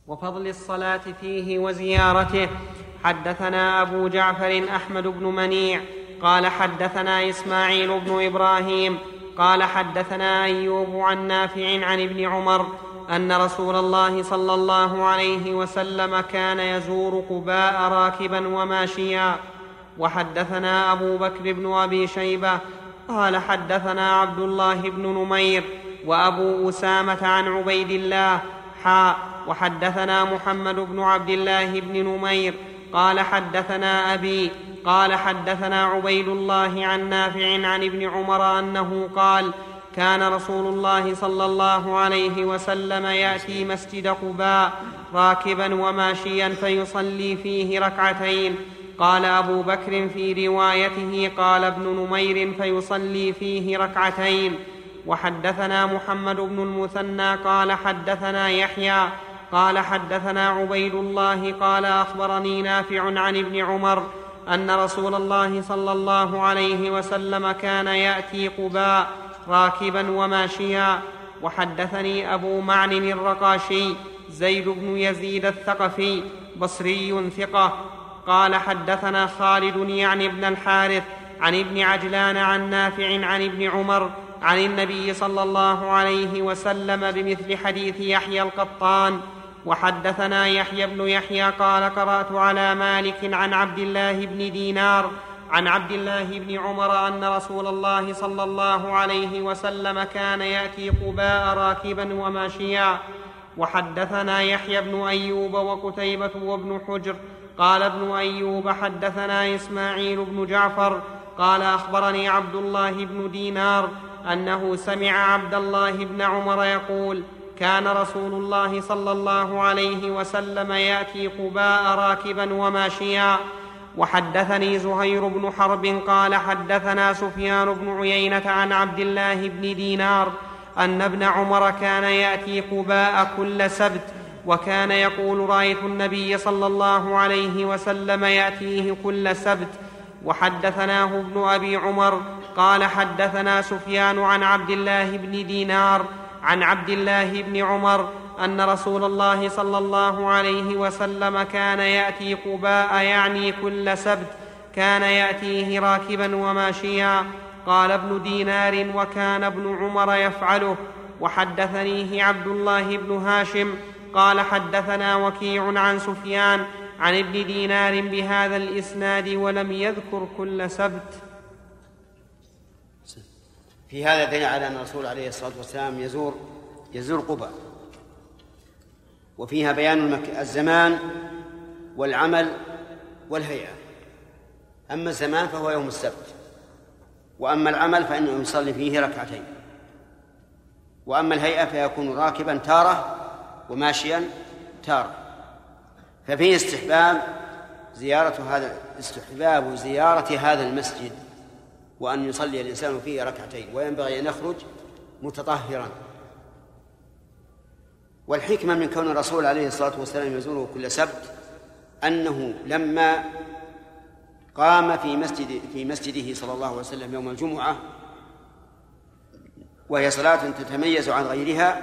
وفضل الصلاة فيه وزيارته. حدثنا أبو جعفر أحمد بن منيع قال حدثنا إسماعيل بن إبراهيم قال حدثنا أيوب عن نافع عن ابن عمر أن رسول الله صلى الله عليه وسلم كان يزور قباء راكبا وماشيا. وحدثنا أبو بكر بن أبي شيبة قال حدثنا عبد الله بن نمير وأبو أسامة عن عبيد الله حاء وحدثنا محمد بن عبد الله بن نمير قال حدثنا أبي قال حدثنا عبيد الله عن نافع عن ابن عمر أنه قال كان رسول الله صلى الله عليه وسلم يأتي مسجد قباء راكبا وماشيا فيصلي فيه ركعتين. قال أبو بكر في روايته قال ابن نمير فيصلي فيه ركعتين. وحدثنا محمد بن المثنى قال حدثنا يحيى قال حدثنا عبيد الله قال أخبرني نافع عن ابن عمر أن رسول الله صلى الله عليه وسلم كان يأتي قباء راكبا وماشيا. وحدثني أبو معن الرقاشي زيد بن يزيد الثقفي بصري ثقة. قال حدثنا خالد يعني ابن الحارث عن ابن عجلان عن نافع عن ابن عمر عن النبي صلى الله عليه وسلم بمثل حديث يحيى القطان وحدثنا يحيى بن يحيى قال قرأت على مالك عن عبد الله بن دينار عن عبد الله بن عمر أن رسول الله صلى الله عليه وسلم كان يأتي قباء راكبا وماشيا. وحدثنا يحيى بن أيوب وقتيبة وابن حجر. قال ابن أيوب حدثنا إسماعيل بن جعفر. قال أخبرني عبد الله بن دينار أنه سمع عبد الله بن عمر يقول كان رسول الله صلى الله عليه وسلم يأتي قباء راكبا وماشيا. وحدثني زهير بن حرب قال حدثنا سفيان بن عيينة عن عبد الله بن دينار أن ابن عمر كان يأتي قباء كل سبت وكان يقول رأيت النبي صلى الله عليه وسلم يأتيه كل سبت. وحدثناه ابن أبي عمر قال حدثنا سفيان عن عبد الله بن دينار عن عبد الله بن عمر أن رسول الله صلى الله عليه وسلم كان يأتي قباء يعني كل سبت كان يأتيه راكبا وماشيا. قال ابن دينار وكان ابن عمر يفعله. وحدثنيه عبد الله بن هاشم. قال حدثنا وكيع عن سفيان عن ابن دينار بهذا الإسناد ولم يذكر كل سبت. في هذا دليل على أن الرسول عليه الصلاة والسلام يزور يزور قبى وفيها بيان المك... الزمان والعمل والهيئة. أما الزمان فهو يوم السبت. وأما العمل فإنه يصلي فيه ركعتين. وأما الهيئة فيكون راكبا تارة وماشيا تارة. ففيه استحباب زيارة هذا استحباب زيارة هذا المسجد وأن يصلي الإنسان فيه ركعتين وينبغي أن يخرج متطهرا. والحكمة من كون الرسول عليه الصلاة والسلام يزوره كل سبت أنه لما قام في مسجد في مسجده صلى الله عليه وسلم يوم الجمعة وهي صلاة تتميز عن غيرها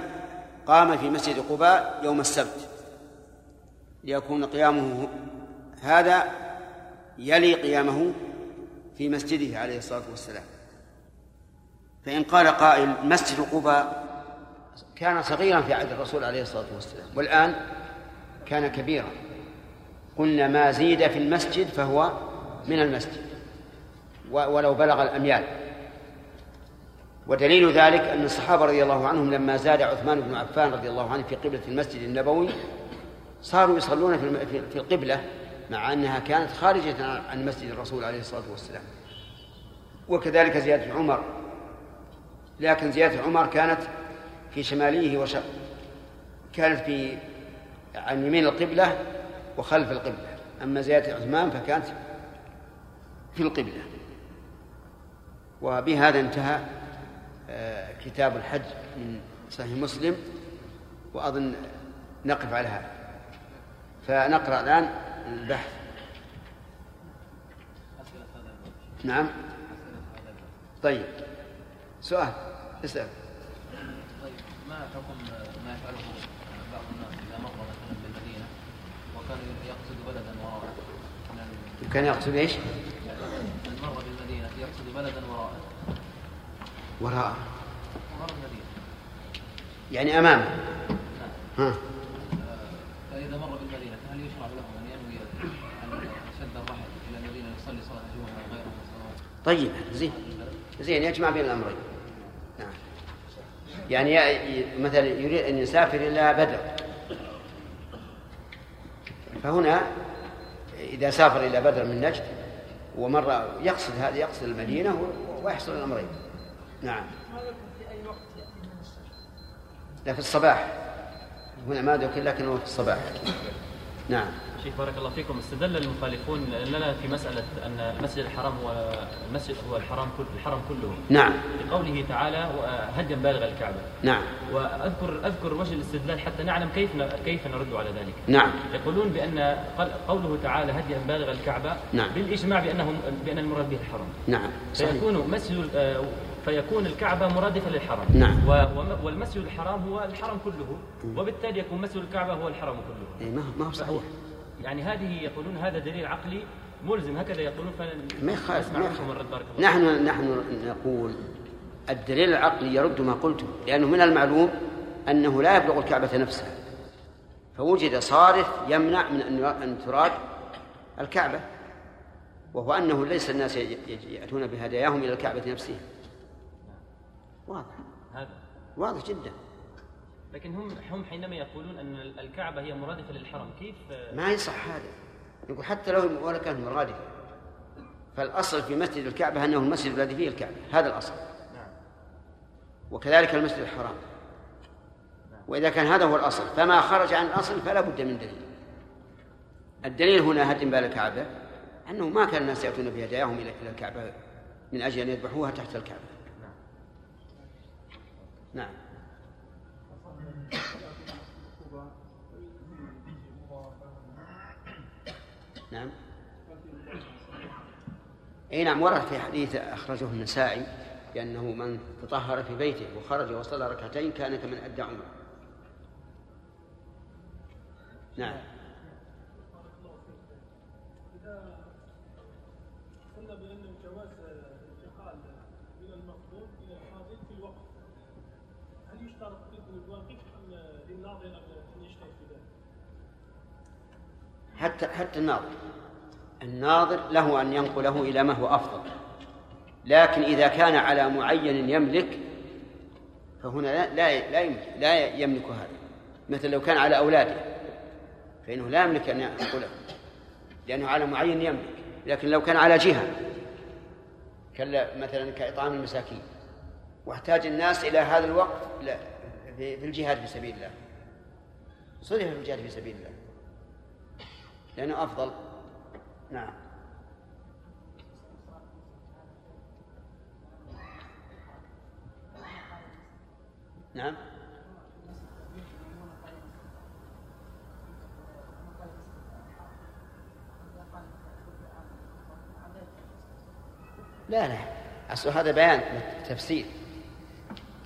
قام في مسجد قباء يوم السبت. ليكون قيامه هذا يلي قيامه في مسجده عليه الصلاة والسلام. فإن قال قائل مسجد قباء كان صغيرا في عهد الرسول عليه الصلاة والسلام والآن كان كبيرا. قلنا ما زيد في المسجد فهو من المسجد ولو بلغ الأميال. ودليل ذلك أن الصحابة رضي الله عنهم لما زاد عثمان بن عفان رضي الله عنه في قبلة المسجد النبوي صاروا يصلون في القبلة مع أنها كانت خارجة عن مسجد الرسول عليه الصلاة والسلام. وكذلك زيادة عمر. لكن زيادة عمر كانت في شماليه وشرق كانت في عن يمين القبلة وخلف القبلة. أما زيادة عثمان فكانت في القبلة. وبهذا انتهى آه، كتاب الحج من صحيح مسلم. وأظن نقف على هذا. فنقرأ الآن البحث. نعم. طيب. سؤال. اسأل. طيب ما حكم ما يفعله بعض الناس إذا مر مثلا بالمدينة وكان يقصد بلدا وراءه؟ كان يقصد إيش؟ من مر بالمدينة يقصد بلدا وراءه. وراءه. مر المدينة. يعني أمامه. نعم. ها فاذا مر بالمدينة فهل يشرع له ان ينوي ان شد الرحل إلى المدينة يصلي صلاه الجمعه أو غيرها من الصلوات طيب زين. زين يجمع بين الأمرين. نعم. يعني مثلا يريد أن يسافر إلى بدر. فهنا إذا سافر إلى بدر من نجد ومر يقصد هذا يقصد المدينة و- ويحصل الأمرين. نعم. لا في الصباح. هنا ما ذكر لكنه في الصباح. نعم. شيخ بارك الله فيكم. استدل المخالفون لنا في مسألة أن المسجد الحرام هو المسجد هو الحرام كل الحرم كله. نعم. لقوله تعالى هديا بالغ الكعبة. نعم. وأذكر أذكر وجه الاستدلال حتى نعلم كيف كيف نرد على ذلك. نعم. يقولون بأن قوله تعالى هديا بالغ الكعبة نعم. بالإجماع بأنه بأن المراد به الحرم. نعم. صحيح. فيكون مسجد آه، فيكون الكعبة مرادفة للحرم. نعم. والمسجد الحرام هو الحرم كله. وبالتالي يكون مسجد الكعبة هو الحرم كله. إيه، ما هو صحيح. يعني هذه يقولون هذا دليل عقلي ملزم هكذا يقولون فنسمع ما يخالف. نحن نحن نقول الدليل العقلي يرد ما قلته لأنه من المعلوم أنه لا يبلغ الكعبة نفسها. فوجد صارف يمنع من أن تراد الكعبة وهو أنه ليس الناس يأتون بهداياهم إلى الكعبة نفسها. واضح. هذا. واضح جدا. لكن هم هم حينما يقولون أن الكعبة هي مرادفة للحرم كيف؟ ما يصح هذا. يقول حتى لو ولا كانت مرادفة. فالأصل في مسجد الكعبة أنه المسجد الذي فيه الكعبة. هذا الأصل. نعم. وكذلك المسجد الحرام. نعم. وإذا كان هذا هو الأصل فما خرج عن الأصل فلا بد من دليل. الدليل هنا هدم بال الكعبة أنه ما كان الناس يأتون بهداياهم إلى الكعبة من أجل أن يذبحوها تحت الكعبة. نعم. نعم. اي نعم ورد في حديث أخرجه النسائي بأنه من تطهر في بيته وخرج وصلى ركعتين كان كمن أدى عمره. نعم إذا قلنا بأن جواز الانتقال من المقدوم إلى الحاضر في الوقت هل يشترط إذن الواقف أم للناظر أن يجتهد في ذلك؟ حتى حتى الناظر. الناظر له أن ينقله إلى ما هو أفضل. لكن إذا كان على معين يملك فهنا لا لا لا يملك, لا يملك هذا. مثل لو كان على أولاده فإنه لا يملك أن ينقله لأنه على معين يملك. لكن لو كان على جهة كلا مثلا كإطعام المساكين. واحتاج الناس إلى هذا الوقت لا في الجهاد في سبيل الله. صرف في الجهاد في سبيل الله. لأنه أفضل. نعم. نعم. لا لا. أصل هذا بيان تفسير.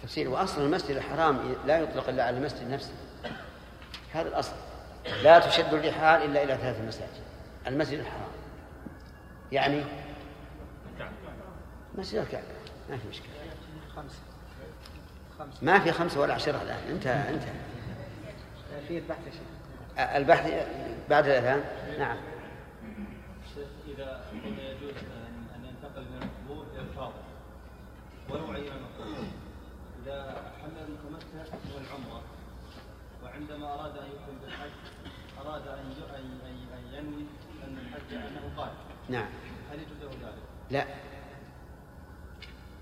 تفسير. وأصل المسجد الحرام لا يطلق إلا على المسجد نفسه. هذا الأصل. لا تشد الرحال إلا إلى ثلاث مساجد. المسجد الحرام. يعني مسجد الكعبة. ما في مشكلة. خمسة خمسة ما في خمسة ولا عشرة الآن. انتهى انتهى في البحث يا شيخ. البحث بعد الأذان؟ نعم. إذا قلنا يجوز أن ينتقل من المقبول إلى الفاضل ولو عين المقبول إذا حل المتمتع من العمرة وعندما أراد أن أراد أن أن ينوي أن الحج أنه قال. نعم. هل يجوز له ذلك؟ لا.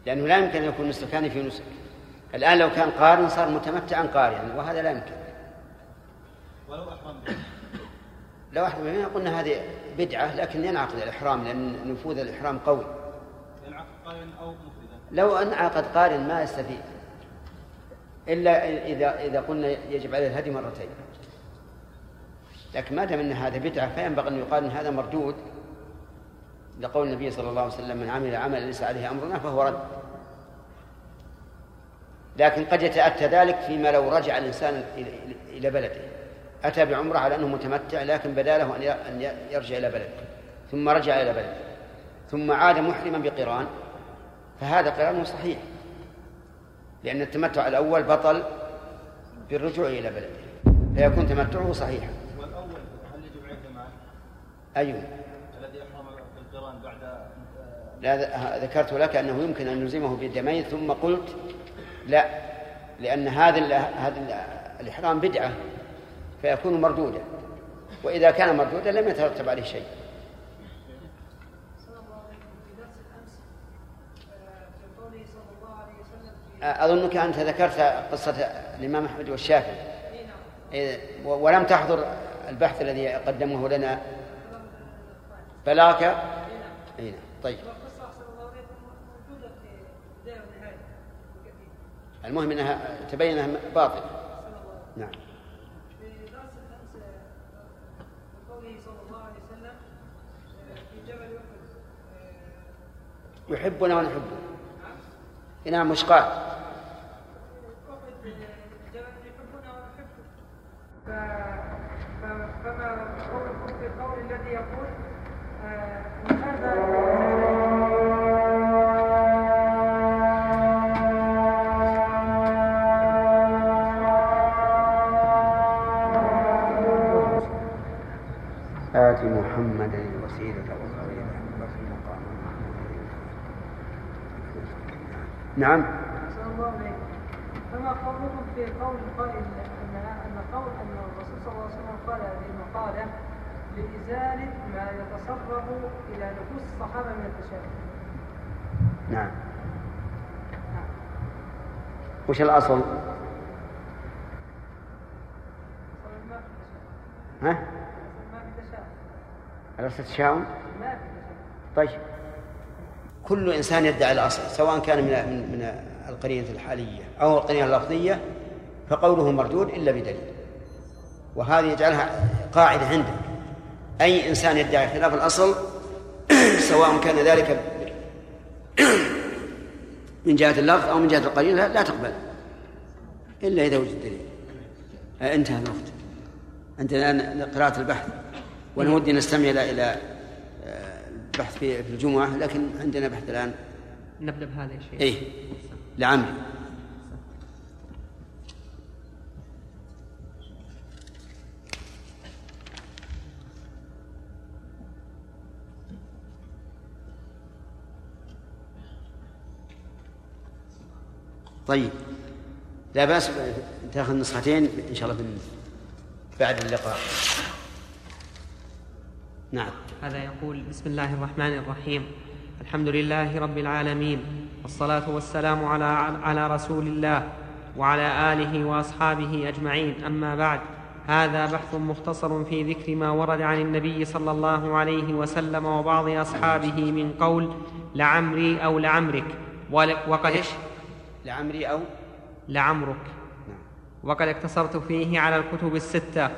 لأنه لا يمكن أن يكون نسكان في نسك. الآن لو كان قارن صار متمتعا قارنا وهذا لا يمكن. ولو أحرم به. لو أحد مننا قلنا هذه بدعة لكن ينعقد الإحرام لأن نفوذ الإحرام قوي. ينعقد قائلا أو مفردا. لو أنعقد قارن ما يستفيد. إلا إذا إذا قلنا يجب عليه الهدي مرتين. لكن ما دام أن هذا بدعة فينبغي أن يقال أن هذا مردود. لقول النبي صلى الله عليه وسلم من عمل عملا ليس عليه أمرنا فهو رد. لكن قد يتأتى ذلك فيما لو رجع الإنسان إلى- إلى بلده. أتى بعمرة على أنه متمتع لكن بدا له ي- يرجع إلى بلده. ثم رجع إلى بلده. ثم عاد محرما بقران. فهذا قران صحيح. لأن التمتع الأول بطل بالرجوع إلى بلده. فيكون تمتعه صحيحا والأول هل يجب عليه الجماعة؟ أيوه. الذي أحرم بالقرآن بعد لا ذكرت لك أنه يمكن أن نلزمه بالدمين ثم قلت لا لأن هذا ال- هذا ال- الإحرام بدعة فيكون مردودا وإذا كان مردودا لم يترتب عليه شيء. صلى الله عليه وسلم في درس الامس في قوله صلى الله عليه وسلم في أظنك أنت ذكرت قصة الإمام أحمد والشافعي. إي نعم. و- ولم تحضر البحث الذي قدمه لنا بلاك أي نعم طيب والقصة احسن الله اليكم موجوده في بدايه المهم تبين الله عليه وسلم نعم. في درس الامس في قوله صلى الله عليه وسلم آه، في جبل احد آه، يحبنا ونحبه نعم مشقات أحد جبل يحبنا ونحبه نعم. فما قولكم في قول القائل أن أن قول أن الرسول صلى الله عليه وسلم قال هذه المقالة لإزالة ما يتسرب إلى نفوس الصحابة من التشابه. نعم. وش الأصل؟ ها؟ ما في تشاؤم؟ ما في تشاؤم طيب. كل إنسان يدعي الأصل سواء كان من من القرينة الحالية أو القرينة اللفظية فقوله مردود إلا بدليل. وهذه يجعلها قاعدة عندك. أي إنسان يدعي خلاف الأصل سواء كان ذلك من جهة اللفظ أو من جهة القرينة لا, تقبل. إلا إذا وجد دليل. انتهى الوقت. أنت الآن قراءة البحث. وأنا ودي نستمع إلى إلى البحث في الجمعة لكن عندنا بحث الآن. نبدأ بهذا يا شيخ. إيه. لعمري طيب. لا بأس تأخذ نسختين إن شاء الله بعد اللقاء. نعم. هذا يقول بسم الله الرحمن الرحيم. الحمد لله رب العالمين والصلاة والسلام على على رسول الله وعلى آله وأصحابه أجمعين. أما بعد هذا بحث مختصر في ذكر ما ورد عن النبي صلى الله عليه وسلم وبعض أصحابه من قول لعمري أو لعمرك. وقد إيش؟ لعمري أو؟ لعمرك. نعم. وقد اقتصرت فيه على الكتب الستة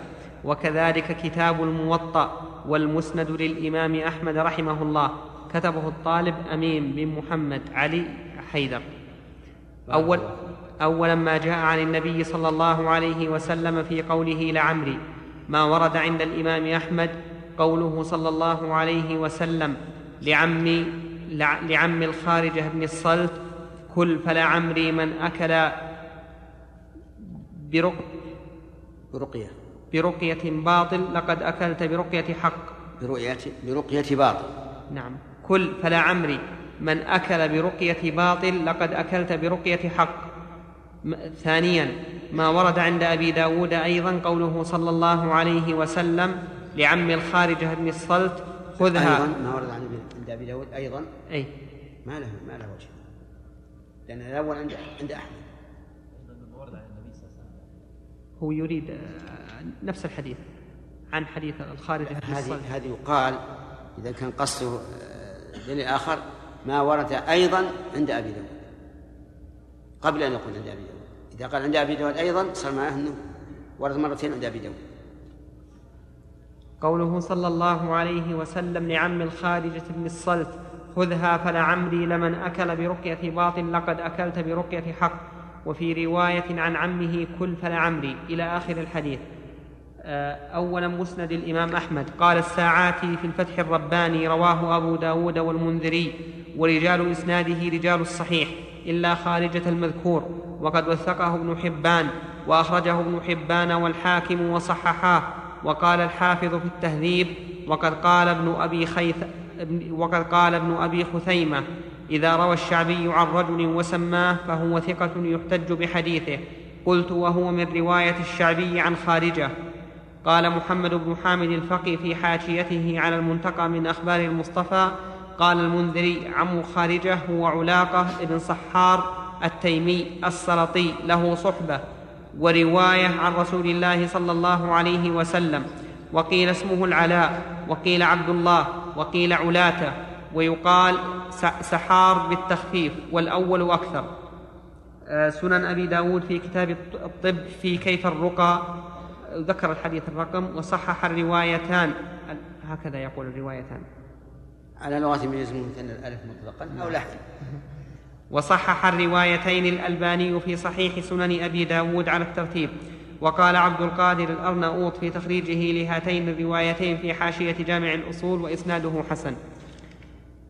وكذلك كتاب الموطأ. والمسند للإمام أحمد رحمه الله. كتبه الطالب أمين بن محمد علي حيدر. أول أولا ما جاء عن النبي صلى الله عليه وسلم في قوله لعمري ما ورد عند الإمام أحمد قوله صلى الله عليه وسلم لعمي لع- لعم الخارجة بن الصلت كل فلعمري من أكل برق برقية. برقية باطل لقد أكلت برقية حق. برؤية برقية باطل. نعم. كل فلا عمري. من أكل برقية باطل لقد أكلت برقية حق. ثانيا ما ورد عند أبي داود أيضا قوله صلى الله عليه وسلم لعم الخارجة بن الصلت خذها. أيضا ما ورد عند أبي داود أيضا. أي. ما له ما له وجه. لأن الأول عند عند أحمد. هو يريد آه، نفس الحديث عن حديث الخارجة بن هذه هذه يقال إذا كان قصده آه، دليل آخر ما ورد أيضا عند أبي داود. قبل أن يقول عند أبي داود. إذا قال عند أبي داود أيضا صار معناه أنه ورد مرتين عند أبي داود. قوله صلى الله عليه وسلم لعم الخارجة بن الصلت خذها فلعمري لمن أكل برقية باطل لقد أكلت برقية حق. وفي رواية عن عمه كل فلعمري إلى آخر الحديث. أولا مسند الإمام أحمد. قال الساعاتي في الفتح الرباني رواه أبو داود والمنذري ورجال إسناده رجال الصحيح إلا خارجة المذكور. وقد وثقه ابن حبان وأخرجه ابن حبان والحاكم وصححاه. وقال الحافظ في التهذيب وقد قال ابن أبي خيث وقد قال ابن أبي خثيمة إذا روى الشعبي عن رجل وسماه فهو ثقة يحتج بحديثه. قلت وهو من رواية الشعبي عن خارجة. قال محمد بن حامد الفقي في حاشيته على المنتقى من أخبار المصطفى قال المنذري عم خارجة هو علاقة بن صحار التيمي السلطي له صحبة ورواية عن رسول الله صلى الله عليه وسلم وقيل اسمه العلاء وقيل عبد الله وقيل علاته ويقال سحار بالتخفيف والأول أكثر. آه، سنن أبي داود في كتاب الط- الطب في كيف الرقى ذكر الحديث الرقم وصحح الروايتان. هكذا يقول الروايتان. على لغة من مثل الألف مطلقا أو لحن وصحح الروايتين الألباني في صحيح سنن أبي داود على الترتيب. وقال عبد القادر الأرناؤوط في تخريجه لهاتين الروايتين في حاشية جامع الأصول وإسناده حسن.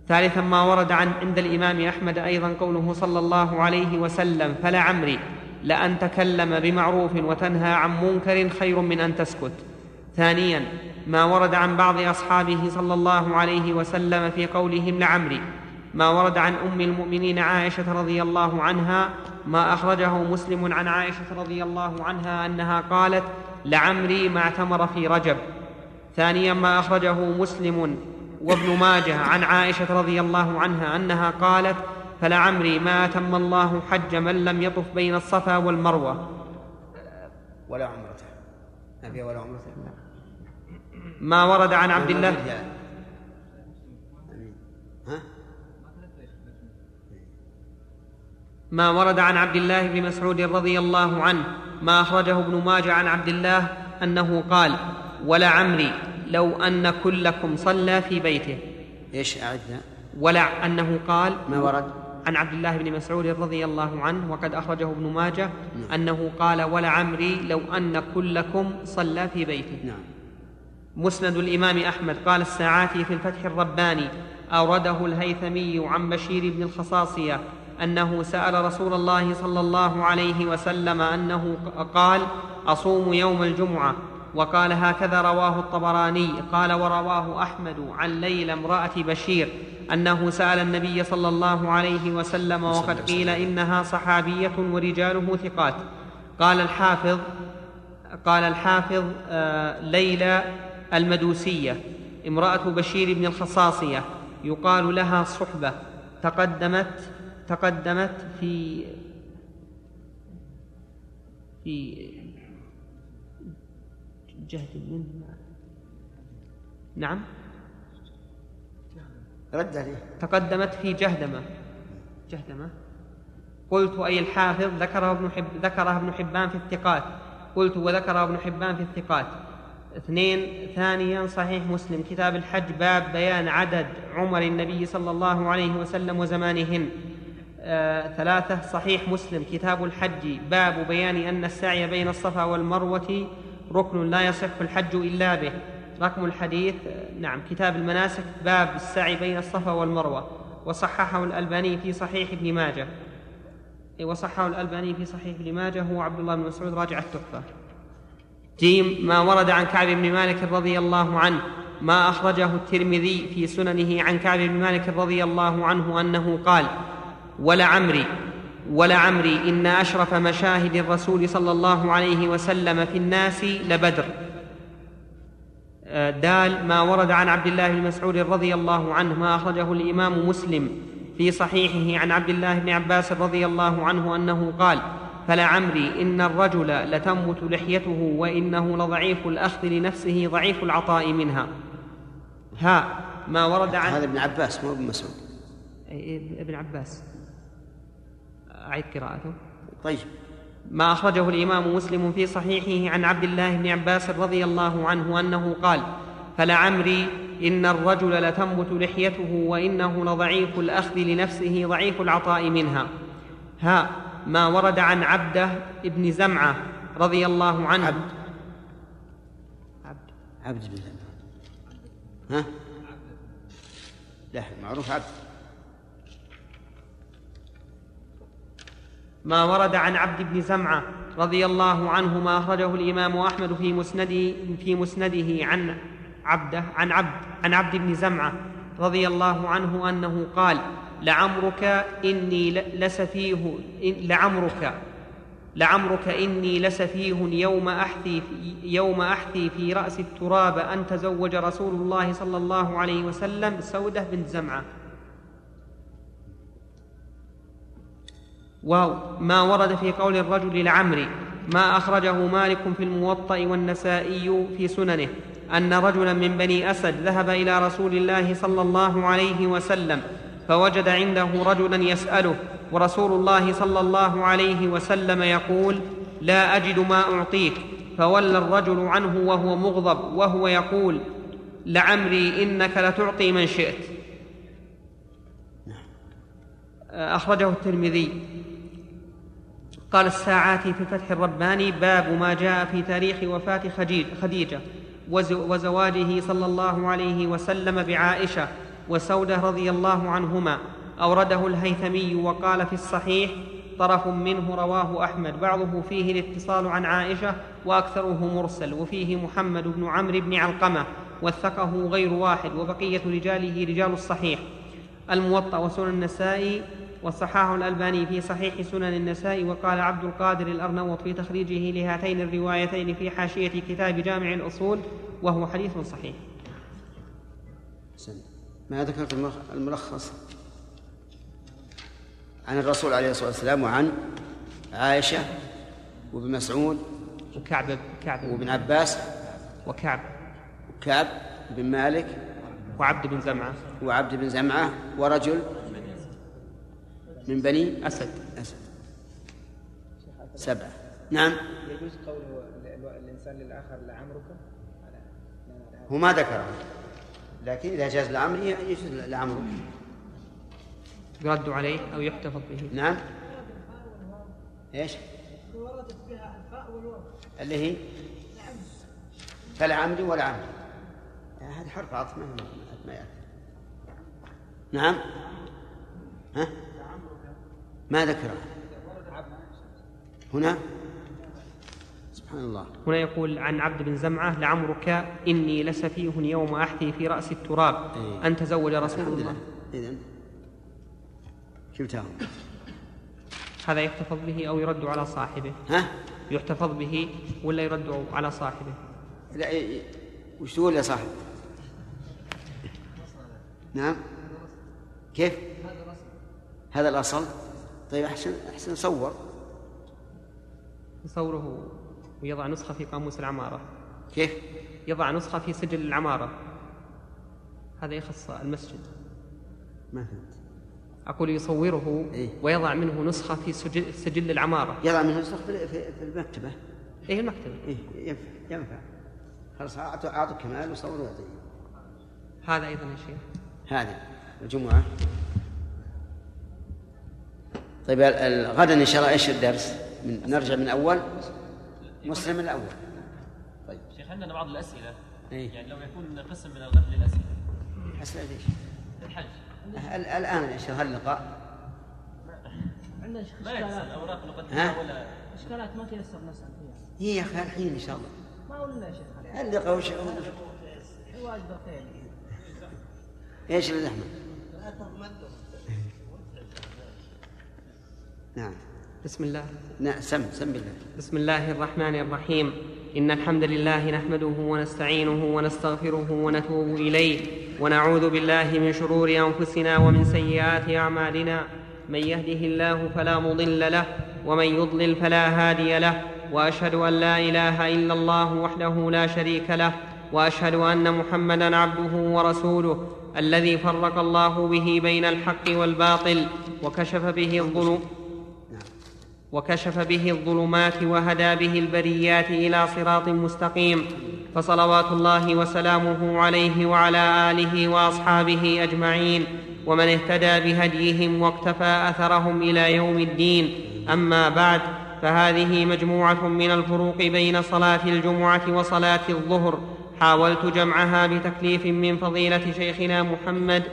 ثالثا ما ورد عن عند الإمام أحمد أيضا قوله صلى الله عليه وسلم فلعمري لأن تكلم بمعروف وتنهى عن منكر خير من أن تسكت. ثانيا ما ورد عن بعض أصحابه صلى الله عليه وسلم في قولهم لعمري. ما ورد عن أم المؤمنين عائشة رضي الله عنها. ما أخرجه مسلم عن عائشة رضي الله عنها أنها قالت لعمري ما اعتمر في رجب. ثانيا ما أخرجه مسلم وابن ماجه عن عائشة رضي الله عنها أنها قالت فلعمري ما أتم الله حج من لم يطف بين الصفا والمروة. ولا عمرته. ما فيها ولا عمرته. ما ورد عن عبد الله؟ ما ورد عن عبد الله بن مسعود رضي الله عنه. ما أخرجه ابن ماجه عن عبد الله أنه قال ولعمري لو أن كلكم صلى في بيته. إيش اعدها؟ ولع أنه قال ما ورد؟ عن عبد الله بن مسعود رضي الله عنه وقد أخرجه ابن ماجه أنه قال ولعمري لو أن كلكم صلى في بيته نعم. مسند الإمام أحمد قال الساعاتي في الفتح الرباني أورده الهيثمي عن بشير بن الخصاصية أنه سأل رسول الله صلى الله عليه وسلم أنه قال أصوم يوم الجمعة وقال هكذا رواه الطبراني قال ورواه أحمد عن ليلى امرأة بشير أنه سأل النبي صلى الله عليه وسلم وقد قيل إنها صحابية ورجاله ثقات. قال الحافظ قال الحافظ آه، ليلى المدوسية امرأة بشير بن الخصاصية يقال لها صحبة تقدمت تقدمت في في جهد منه. نعم. رد عليه. تقدمت في جهدمة. جهدمة. قلت أي الحافظ ذكره ابن حب ذكره ابن حبان في الثقات. قلت وذكره ابن حبان في الثقات. اثنين ثانيا صحيح مسلم. كتاب الحج باب بيان عدد عمر النبي صلى الله عليه وسلم وزمانهن. آه ثلاثة صحيح مسلم. كتاب الحج باب بيان أن السعي بين الصفا والمروة ركن لا يصح الحج إلا به. رقم الحديث نعم كتاب المناسك باب السعي بين الصفا والمروة. وصححه الألباني في صحيح ابن ماجه. وصححه الألباني في صحيح ابن ماجه هو عبد الله بن مسعود راجع التحفة. جيم ما ورد عن كعب بن مالك رضي الله عنه. ما أخرجه الترمذي في سننه عن كعب بن مالك رضي الله عنه أنه قال ولعمري ولعمري إن أشرف مشاهد الرسول صلى الله عليه وسلم في الناس لبدر. آه، دال ما ورد عن عبد الله بن مسعود رضي الله عنه ما أخرجه الإمام مسلم في صحيحه عن عبد الله بن عباس رضي الله عنه أنه قال فلعمري إن الرجل لتنبت لحيته وإنه لضعيف الأخذ لنفسه ضعيف العطاء منها. ها ما ورد عن هذا ابن عباس مو ابن مسعود. إيه، ابن عباس. أعيد قراءته. طيب. ما أخرجه الإمام مسلم في صحيحه عن عبد الله بن عباس رضي الله عنه أنه قال فلعمري إن الرجل لتنبت لحيته وإنه لضعيف الأخذ لنفسه ضعيف العطاء منها. ها ما ورد عن عبده ابن زمعة رضي الله عنه. عبد. عبد. عبد بن ها؟ لا معروف عبد. ما ورد عن عبد بن زمعة رضي الله عنه ما أخرجه الإمام أحمد في مسنده في مسنده عن عبده عن عبد عن عبد بن زمعة رضي الله عنه أنه قال لعمرك إني لسفيه لعمرك لعمرك إني لسفيه يوم أحثي يوم أحثي في رأس التراب أن تزوج رسول الله صلى الله عليه وسلم سودة بنت زمعة واو ما ورد في قول الرجل لعمري ما أخرجه مالك في الموطأ والنسائي في سننه أن رجلا من بني أسد ذهب إلى رسول الله صلى الله عليه وسلم فوجد عنده رجلا يسأله ورسول الله صلى الله عليه وسلم يقول لا أجد ما أعطيك فولى الرجل عنه وهو مغضب وهو يقول لعمري إنك لتعطي من شئت. أخرجه الترمذي. قال الساعاتي في فتح الرباني باب ما جاء في تاريخ وفاة خديجة وزواجه صلى الله عليه وسلم بعائشة وسودة رضي الله عنهما. أورده الهيثمي وقال في الصحيح طرف منه رواه أحمد. بعضه فيه الاتصال عن عائشة وأكثره مرسل وفيه محمد بن عمرو بن علقمة وثقه غير واحد وبقية رجاله رجال الصحيح. الموطأ وسنن النسائي وصححه الألباني في صحيح سنن النساء وقال عبد القادر الأرنوط في تخريجه لهاتين الروايتين في حاشية كتاب جامع الأصول وهو حديث صحيح. ما ذكرت الملخص؟ عن الرسول عليه الصلاة والسلام وعن عائشة وابن مسعود وكعب كعب وابن عباس وكعب. كعب بن مالك وعبد بن زمعة. وعبد بن زمعة ورجل من بني أسد. أسد. سبعة. نعم. يجوز قوله الإنسان للآخر لعمرك؟ هو ما ذكره لكن إذا جاز لعمري يجوز لعمرو يرد عليه أو يحتفظ به. نعم. إيش؟ اللي هي؟ فلا عمري ولا عمري هذه حرف عطف ما ما يأتي. نعم. ها؟ ما ذكره. هنا؟ سبحان الله. هنا يقول عن عبد بن زمعة لعمرك إني لسفيه يوم أحثي في رأس التراب. إيه. أن تزوج رسول الحمد الله. لله. إذن. كلتاهم هذا يحتفظ به أو يرد على صاحبه. ها؟ يحتفظ به ولا يرد على صاحبه؟ لا إيه، إيه. وش تقول يا صاحب؟ نعم. كيف؟ هذا الأصل. طيب أحسن أحسن صور. يصوره ويضع نسخة في قاموس العمارة. كيف؟ يضع نسخة في سجل العمارة. هذا يخص المسجد. ما فهمت. أقول يصوره إيه. ويضع منه نسخة في سجل, سجل العمارة. يضع منه نسخ في في- المكتبة. إيه المكتبة. إيه ينفع ينفع. خلاص أعطوا أعطوا كمال وصوروا. هذا أيضا يا شيخ. هذه الجمعة. طيب غدا إن شاء الله إيش الدرس؟ من نرجع من أول مسلم الأول طيب شيخ عندنا بعض الأسئلة إيه. يعني لو يكون قسم من الغد للأسئلة أسئلة ليش؟ الحج ال- الآن إيش هذا اللقاء؟ عندنا شيخ ما إشكالات يحصل اوراق ها؟ مقدمه ولا إشكالات ما تيسر نسال فيها هي يا أخي الحين إن شاء الله ما قلنا يا شيخ. اللقاء وش حواج بخير إيش اللي زحمه؟ نعم. بسم الله. نعم سم سم بالله. بسم الله الرحمن الرحيم. إن الحمد لله نحمده ونستعينه ونستغفره ونتوب إليه. ونعوذ بالله من شرور أنفسنا ومن سيئات أعمالنا. من يهده الله فلا مضل له ومن يضلل فلا هادي له. وأشهد أن لا إله إلا الله وحده لا شريك له. وأشهد أن محمدا عبده ورسوله الذي فرق الله به بين الحق والباطل وكشف به الظلم وكشف به الظلمات وهدى به البريات إلى صراط مستقيم. فصلوات الله وسلامه عليه وعلى آله وأصحابه أجمعين. ومن اهتدى بهديهم واقتفى أثرهم إلى يوم الدين. أما بعد فهذه مجموعة من الفروق بين صلاة الجمعة وصلاة الظهر. حاولت جمعها بتكليف من فضيلة شيخنا محمد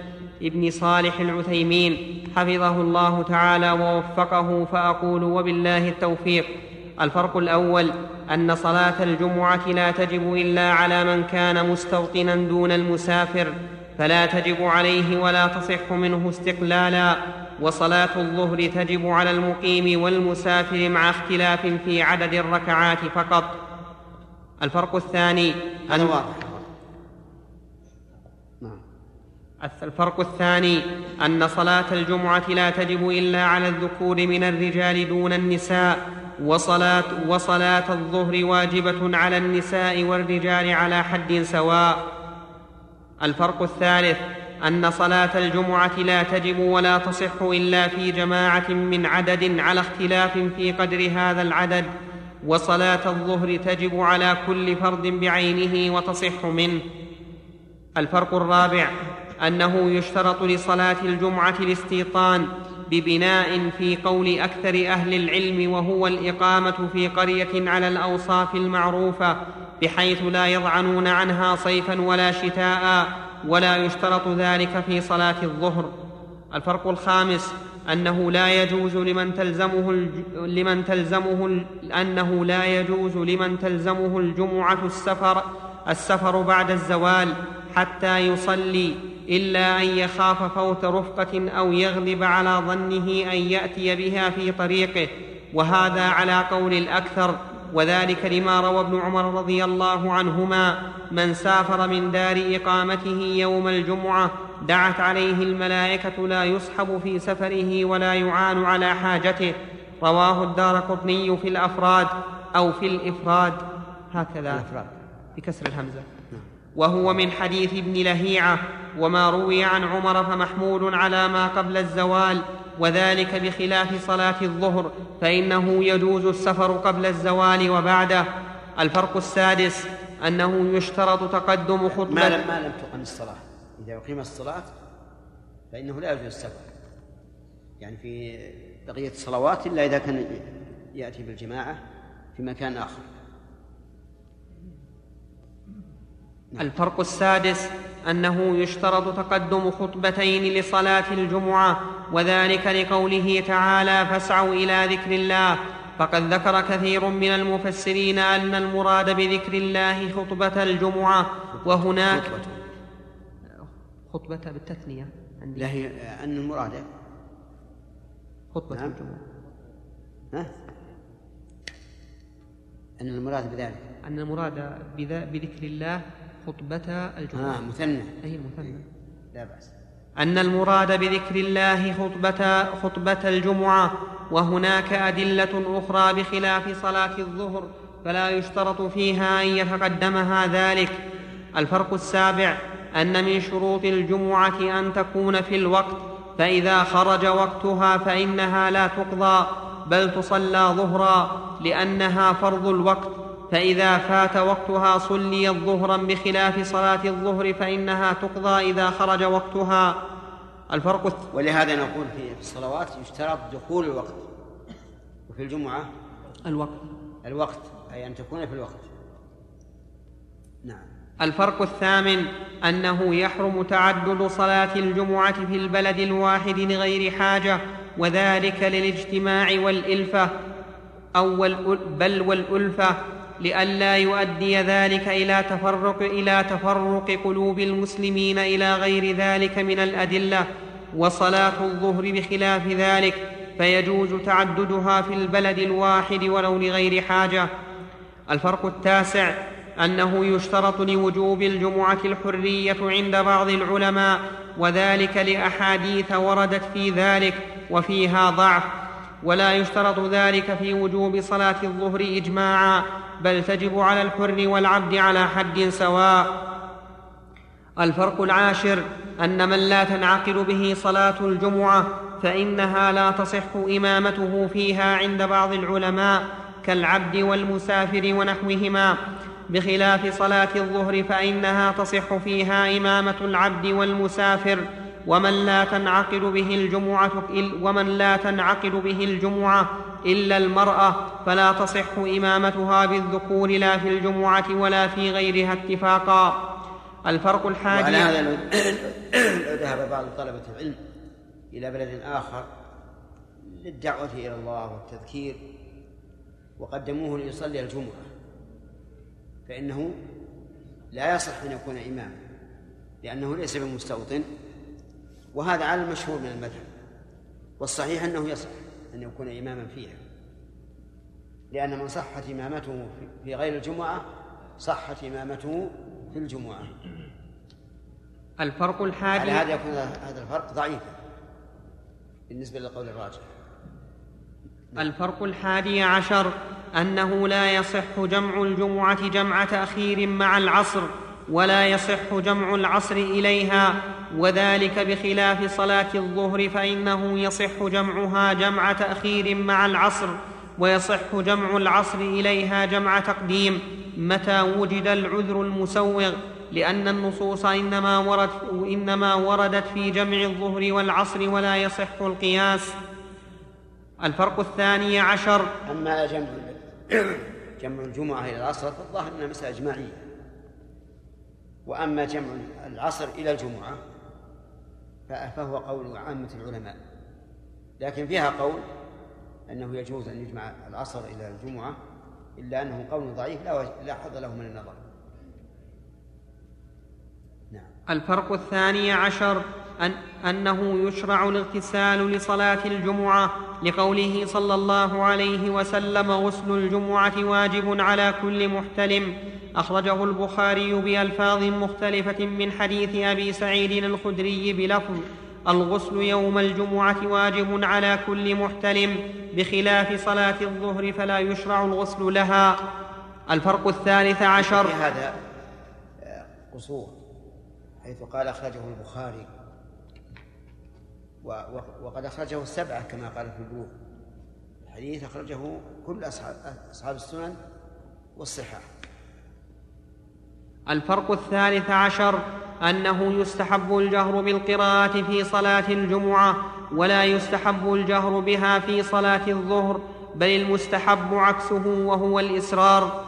ابن صالح العثيمين حفظه الله تعالى ووفقه فأقول وبالله التوفيق. الفرق الأول أن صلاة الجمعة لا تجب إلا على من كان مستوطنا دون المسافر فلا تجب عليه ولا تصح منه استقلالا. وصلاة الظهر تجب على المقيم والمسافر مع اختلاف في عدد الركعات فقط. الفرق الثاني هذا واضح. الفرق الثاني أن صلاة الجمعة لا تجب إلا على الذكور من الرجال دون النساء وصلاه وصلاة الظهر واجبة على النساء والرجال على حد سواء. الفرق الثالث أن صلاة الجمعة لا تجب ولا تصح إلا في جماعة من عدد على اختلاف في قدر هذا العدد وصلاة الظهر تجب على كل فرد بعينه وتصح منه. الفرق الرابع أنه يشترط لصلاة الجمعة الاستيطان ببناء في قول أكثر أهل العلم وهو الإقامة في قرية على الأوصاف المعروفة بحيث لا يضعنون عنها صيفا ولا شتاء ولا يشترط ذلك في صلاة الظهر. الفرق الخامس أنه لا يجوز لمن تلزمه الج... لمن تلزمه ال... أنه لا يجوز لمن تلزمه الجمعة السفر السفر بعد الزوال حتى يصلي. إلا أن يخاف فوت رفقة أو يغلب على ظنه أن يأتي بها في طريقه وهذا على قول الأكثر وذلك لما روى ابن عمر رضي الله عنهما من سافر من دار إقامته يوم الجمعة دعت عليه الملائكة لا يصحب في سفره ولا يعان على حاجته. رواه الدار قطني في الأفراد أو في الإفراد. هكذا. الأفراد. بكسر الهمزة. وهو من حديث ابن لهيعة وما روي عن عمر فمحمول على ما قبل الزوال وذلك بخلاف صلاة الظهر فإنه يجوز السفر قبل الزوال وبعده. الفرق السادس أنه يشترط تقدم ما خطبه لم ما لم تقم الصلاة. إذا أقيمت الصلاة فإنه لا يجوز السفر. يعني في بقية الصلوات إلا إذا كان يأتي بالجماعة في مكان آخر. الفرق السادس أنه يشترط تقدم خطبتين لصلاة الجمعة وذلك لقوله تعالى فاسعوا إلى ذكر الله فقد ذكر كثير من المفسرين أن المراد بذكر الله خطبة الجمعة وهناك خطبة. خطبة بالتثنية عندي لا هي أن المراد خطبة نعم. الجمعة ها؟ أن المراد بذلك أن المراد بذكر الله خطبة الجمعة. آه مثنى. أي المثنى لا بأس. أن المراد بذكر الله خطبة خطبة الجمعة وهناك أدلة أخرى بخلاف صلاة الظهر فلا يشترط فيها أن يتقدمها ذلك. الفرق السابع أن من شروط الجمعة أن تكون في الوقت فإذا خرج وقتها فإنها لا تقضى بل تصلى ظهرا لأنها فرض الوقت. فإذا فات وقتها صليت ظهرا بخلاف صلاة الظهر فإنها تقضى إذا خرج وقتها. الفرق الث... ولهذا نقول في الصلوات يشترط دخول الوقت. وفي الجمعة؟ الوقت. الوقت أي أن تكون في الوقت. نعم. الفرق الثامن أنه يحرم تعدد صلاة الجمعة في البلد الواحد لغير حاجة وذلك للاجتماع أو والأل- بل والألفة. لئلا يؤدي ذلك إلى تفرق إلى تفرق قلوب المسلمين إلى غير ذلك من الأدلة وصلاة الظهر بخلاف ذلك فيجوز تعددها في البلد الواحد ولو لغير حاجة. الفرق التاسع أنه يشترط لوجوب الجمعة الحرية عند بعض العلماء وذلك لأحاديث وردت في ذلك وفيها ضعف. ولا يشترط ذلك في وجوب صلاة الظهر إجماعا بل تجب على الحر والعبد على حد سواء. الفرق العاشر أن من لا تنعقد به صلاة الجمعة فإنها لا تصح إمامته فيها عند بعض العلماء كالعبد والمسافر ونحوهما. بخلاف صلاة الظهر فإنها تصح فيها إمامة العبد والمسافر. ومن لا تنعقد به الجمعة ومن لا تنعقد به الجمعة إلا المرأة فلا تصح إمامتها بالذكور لا في الجمعة ولا في غيرها اتفاقا. الفرق الحادي وعلى هذا لو ذهب بعض طلبة العلم إلى بلد آخر للدعوة إلى الله والتذكير وقدموه ليصلي الجمعة فإنه لا يصح أن يكون إماما لأنه ليس بمستوطن. وهذا على المشهور من المذهب والصحيح أنه يصح أن يكون إماما فيها لأن من صحت إمامته في غير الجمعة صحت إمامته في الجمعة. الفرق الحادي على هذا يكون هذا الفرق ضعيفا بالنسبة للقول الراجح. الفرق الحادي عشر أنه لا يصح جمع الجمعة جمع تاخير مع العصر. ولا يصح جمع العصر إليها وذلك بخلاف صلاة الظهر فإنه يصح جمعها جمع تأخير مع العصر ويصح جمع العصر إليها جمع تقديم متى وجد العذر المسوغ لأن النصوص إنما ورد إنما وردت في جمع الظهر والعصر ولا يصح القياس. الفرق الثاني عشر. أما جمع جمع الجمعة إلى العصر فالظاهر أنها مسألة إجماعية. وأما جمع العصر إلى الجمعة فهو قول عامة العلماء. لكن فيها قول أنه يجوز أن يجمع العصر إلى الجمعة إلا أنه قول ضعيف لا لا حظ له من النظر. نعم. الفرق الثاني عشر. أن أنه يشرع الاغتسال لصلاة الجمعة لقوله صلى الله عليه وسلم غسل الجمعة واجب على كل محتلم. أخرجه البخاري بألفاظ مختلفة من حديث أبي سعيد الخدري بلفظ الغسل يوم الجمعة واجب على كل محتلم بخلاف صلاة الظهر فلا يشرع الغسل لها. الفرق الثالث عشر هذا القصور حيث قال أخرجه البخاري. وقد أخرجه السبعة كما قال في البلوغ الحديث أخرجه كل أصحاب أصحاب السنن والصحاح. الفرق الثالث عشر أنه يستحب الجهر بالقراءة في صلاة الجمعة ولا يستحب الجهر بها في صلاة الظهر بل المستحب عكسه وهو الإسرار.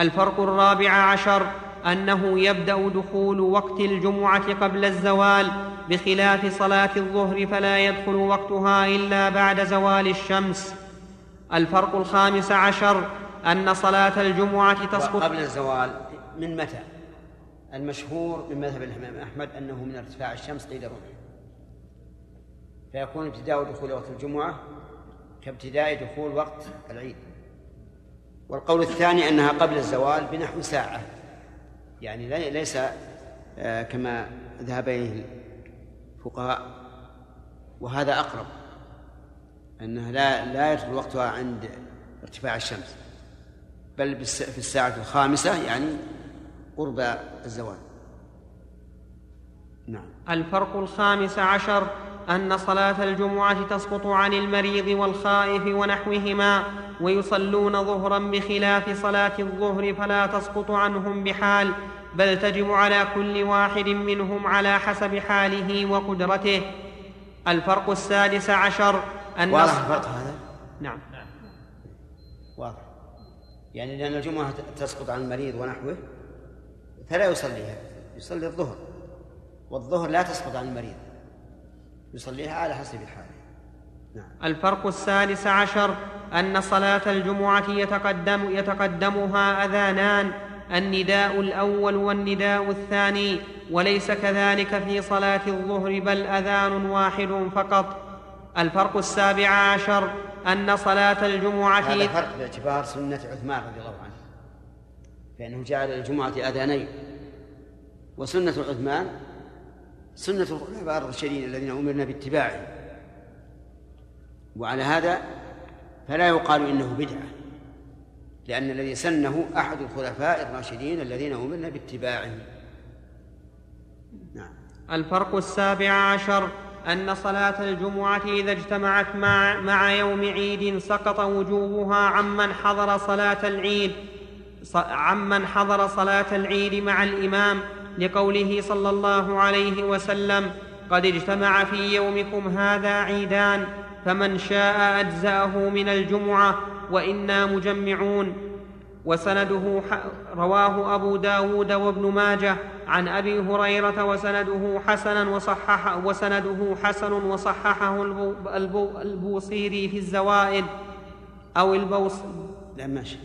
الفرق الرابع عشر أنه يبدأ دخول وقت الجمعة قبل الزوال بخلاف صلاة الظهر فلا يدخل وقتها إلا بعد زوال الشمس. الفرق الخامس عشر أن صلاة الجمعة تسقط قبل الزوال من متى؟ المشهور من مذهب الإمام أحمد أنه من ارتفاع الشمس قيد الرمح فيكون ابتداء دخول وقت الجمعة كابتداء دخول وقت العيد. والقول الثاني أنها قبل الزوال بنحو ساعة. يعني لي- ليس آه، كما ذهب إليه الفقهاء. وهذا أقرب أنها لا لا يدخل وقتها عند ارتفاع الشمس بل في الساعة الخامسة يعني قرب الزوال. نعم. الفرق الخامس عشر أن صلاة الجمعة تسقط عن المريض والخائف ونحوهما ويصلون ظهرا بخلاف صلاة الظهر فلا تسقط عنهم بحال بل تجب على كل واحد منهم على حسب حاله وقدرته. الفرق السادس عشر أن واضح الفرق هذا؟ نعم. واضح. يعني لأن الجمعة تسقط عن المريض ونحوه فلا يصليها يصلي الظهر والظهر لا تسقط عن المريض. يصليها على حسب الحال. نعم. الفرق السادس عشر أن صلاة الجمعة يتقدم يتقدمها أذانان النداء الأول والنداء الثاني وليس كذلك في صلاة الظهر بل أذان واحد فقط. الفرق السابع عشر أن صلاة الجمعة هذا فرق باعتبار سنة عثمان رضي الله عنه فإنه جعل الجمعة أذانين وسنة عثمان سنة الخلفاء الراشدين الذين أمرنا باتباعه. وعلى هذا فلا يقال إنه بدعة لأن الذي سنه أحد الخلفاء الراشدين الذين أمرنا باتباعه. نعم. الفرق السابع عشر أن صلاة الجمعة إذا اجتمعت مع, مع يوم عيد سقط وجوبها عمن حضر صلاة العيد ص- عمن حضر صلاة العيد مع الإمام لقوله صلى الله عليه وسلم قد اجتمع في يومكم هذا عيدان فمن شاء أجزأه من الجمعة وإنا مجمعون وسنده. رواه أبو داود وابن ماجه عن أبي هريرة وسنده حسنا وصحح وسنده حسن وصححه البو... البو... البوصيري في الزوائد أو البوص لا ماشي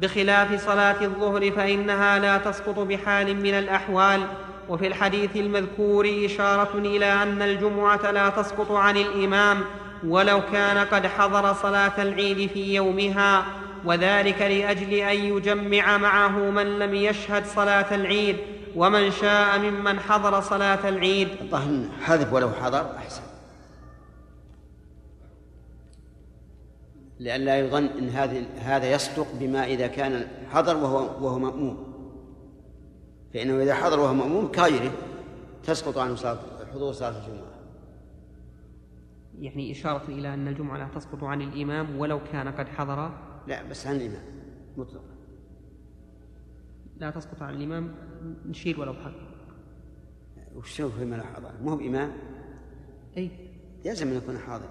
بخلاف صلاة الظهر فإنها لا تسقط بحال من الأحوال. وفي الحديث المذكور إشارة إلى أن الجمعة لا تسقط عن الإمام ولو كان قد حضر صلاة العيد في يومها. وذلك لأجل أن يجمع معه من لم يشهد صلاة العيد ومن شاء ممن حضر صلاة العيد. حذف ولو حضر أحسن. لئلا يظن إن هذه هذا يصدق بما إذا كان حضر وهو وهو مأموم. فإنه إذا حضر وهو مأموم كغيره تسقط عنه صلاه حضور صلاة الجمعة. يعني إشارة إلى أن الجمعة لا تسقط عن الإمام ولو كان قد حضر. لا بس عن الإمام مطلق. لا تسقط عن الإمام نشير ولو حضر. وش هو فيما لا حضر مو هو بامام أي. يلزم أن يكون حاضر.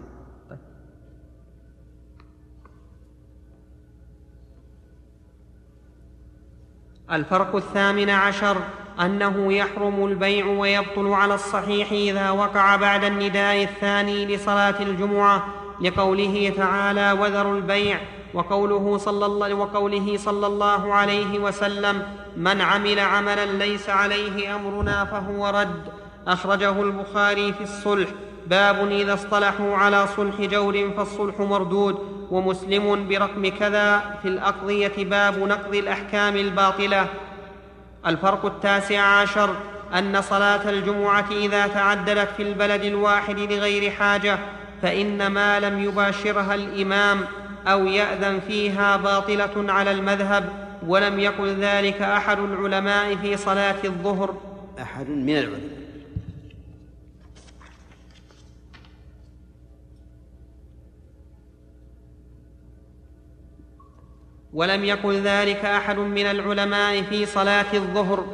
الفرق الثامن عشر أنه يحرم البيع ويبطل على الصحيح إذا وقع بعد النداء الثاني لصلاة الجمعة لقوله تعالى وذروا البيع وقوله صلى الله وقوله صلى الله عليه وسلم من عمل عملا ليس عليه أمرنا فهو رد. أخرجه البخاري في الصلح. باب إذا اصطلحوا على صلح جور فالصلح مردود ومسلم برقم كذا في الأقضية باب نقض الأحكام الباطلة. الفرق التاسع عشر أن صلاة الجمعة إذا تعددت في البلد الواحد لغير حاجة فإن ما لم يباشرها الإمام أو يأذن فيها باطلة على المذهب ولم يقل ذلك أحد العلماء في صلاة الظهر. أحد من العلماء. ولم يقل ذلك أحد من العلماء في صلاة الظهر.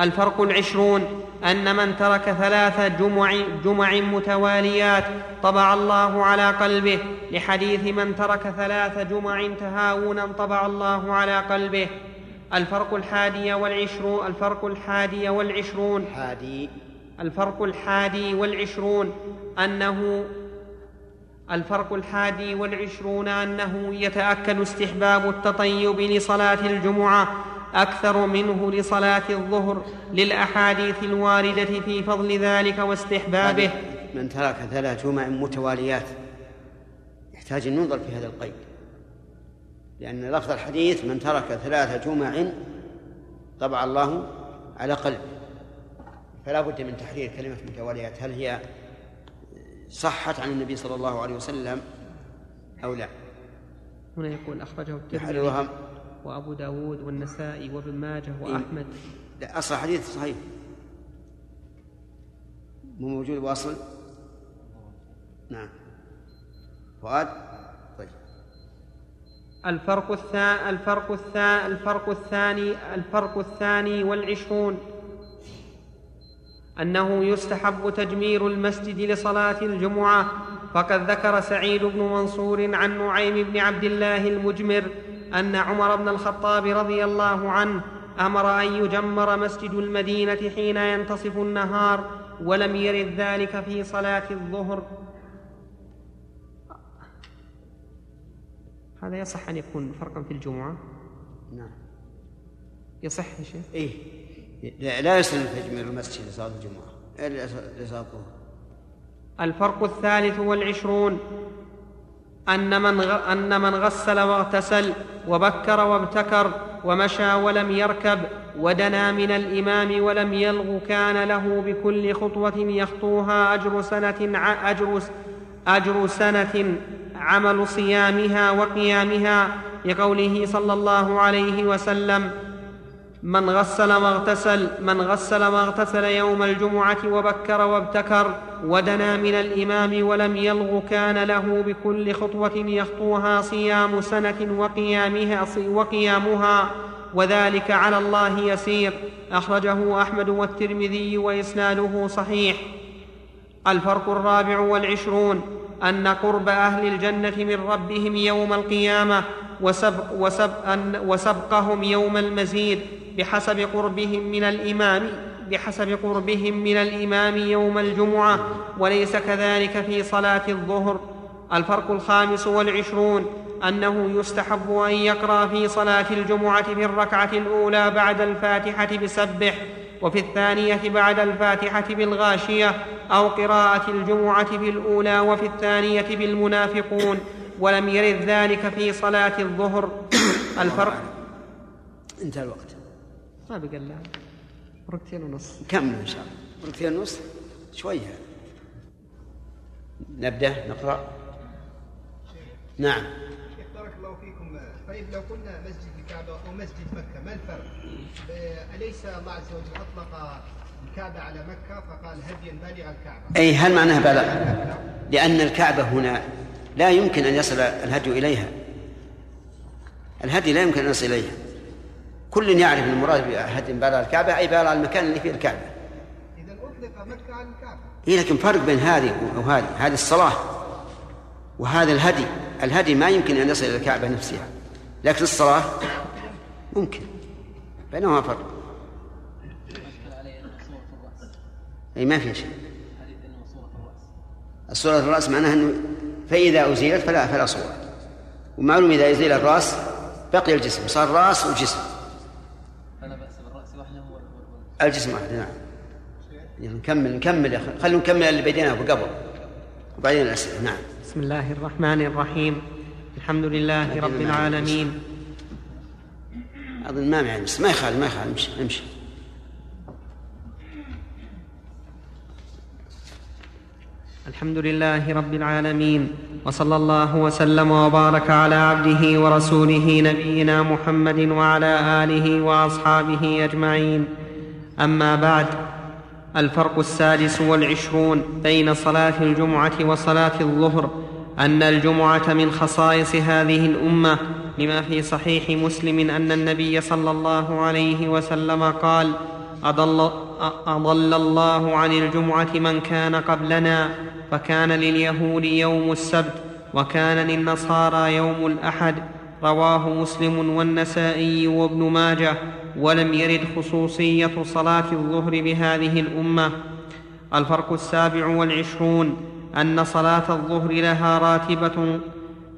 الفرق العشرون أن من ترك ثلاث جمع, جمع متواليات طبع الله على قلبه. لحديث من ترك ثلاث جمع تهاونا طبع الله على قلبه. الفرق الحادي والعشرون الفرق الحادي والعشرون. حادي الفرق الحادي والعشرون أنه الفرق الحادي والعشرون أنه يتأكد استحباب التطيب لصلاة الجمعة أكثر منه لصلاة الظهر للأحاديث الواردة في فضل ذلك واستحبابه. من ترك ثلاث جمع متواليات. يحتاج أن ننظر في هذا القيد. لأن لفظ الحديث من ترك ثلاث جمع طبع الله على قلبه. فلا بد من تحرير كلمة متواليات. هل هي صحت عن النبي صلى الله عليه وسلم أو لا؟ هنا يقول أخرجه الترمذي وأبو داود والنسائي وابن ماجه إيه. وأحمد. لا أصل الحديث صحيح. مو موجود واصل نعم. فؤاد؟ طيب. الفرق الثاني الفرق الثاني الفرق الثاني الفرق الثاني والعشرون. أنه يستحب تجمير المسجد لصلاة الجمعة فقد ذكر سعيد بن منصور عن نعيم بن عبد الله المجمر أن عمر بن الخطاب رضي الله عنه أمر أن يجمر مسجد المدينة حين ينتصف النهار ولم يرد ذلك في صلاة الظهر. هذا يصح أن يكون فرقا في الجمعة؟ نعم. يصح يا شيخ؟ إيه. لا, يسلم تجميل المسجد لصلاة الجمعة لصلاة الظهر الفرق الثالث والعشرون أن من. أن من غسل واغتسل وبكر وابتكر ومشى ولم يركب ودنا من الإمام ولم يلغ كان له بكل خطوة يخطوها أجر سنة. أجر... أجر سنة عمل صيامها وقيامها لقوله صلى الله عليه وسلم من غسل واغتسل من غسل واغتسل يوم الجمعة وبكر وابتكر ودنا من الإمام ولم يلغ كان له بكل خطوة يخطوها صيام سنة وقيامها وقيامها. وذلك على الله يسير. أخرجه أحمد والترمذي وإسناده صحيح. الفرق الرابع والعشرون أن قرب أهل الجنة من ربهم يوم القيامة وسبق وسبق أن وسبقهم يوم المزيد. بحسب قربهم من الإمام بحسب قربهم من الإمام يوم الجمعة وليس كذلك في صلاة الظهر. الفرق الخامس والعشرون أنه يستحب أن يقرأ في صلاة الجمعة في الركعة الأولى بعد الفاتحة بسبح وفي الثانية بعد الفاتحة بالغاشية أو قراءة الجمعة في الأولى وفي الثانية بالمنافقون ولم يرد ذلك في صلاة الظهر. الفرق انتهى الوقت. ما بقى ركعتين ونص. كمل إن شاء الله. ركعتين ونص؟ شوية. نبدأ؟ نقرأ؟ نعم. شيخ بارك الله فيكم. طيب لو قلنا مسجد الكعبة أو مسجد مكة ما الفرق؟ أليس الله عز وجل أطلق الكعبة على مكة فقال هديا بالغ الكعبة؟ أي هل معناها بلغ لأن الكعبة هنا لا يمكن أن يصل الهدي إليها. الهدي لا يمكن أن يصل إليها. كل يعرف المراد بهدي بالغ الكعبة أي بالغ المكان اللي فيه الكعبة. إذا أطلق مكة على الكعبة. إيه لكن فرق بين هذه وهذه هذه الصلاة وهذا الهدي. الهدي ما يمكن أن يصل إلى الكعبة نفسها لكن الصلاة ممكن. بينهما فرق. أي ما في شيء. الصورة الرأس معناها أنه فإذا أزيلت فلا فلا صورة. ومعلوم إذا أزيل الرأس بقي الجسم صار رأس وجسم فلا بأس بالرأس وحده وال- وال- الجسم واحد نعم. نكمل نكمل خلينا نكمل اللي بديناه قبل. وبعدين الأسئلة نعم. بسم الله الرحمن الرحيم. الحمد لله رب العالمين. أظن ما معي بس ما يخالف ما يخالف. امشي امشي. الحمد لله رب العالمين. وصلى الله وسلم وبارك على عبده ورسوله نبينا محمد وعلى آله وأصحابه أجمعين. أما بعد الفرق السادس والعشرون بين صلاة الجمعة وصلاة الظهر أن الجمعة من خصائص هذه الأمة لما في صحيح مسلم أن النبي صلى الله عليه وسلم قال أضل, أضل الله عن الجمعة من كان قبلنا فكان لليهود يوم السبت وكان للنصارى يوم الأحد رواه مسلم والنسائي وابن ماجه. ولم يرد خصوصية صلاة الظهر بهذه الأمة. الفرق السابع والعشرون أن صلاة الظهر لها راتبة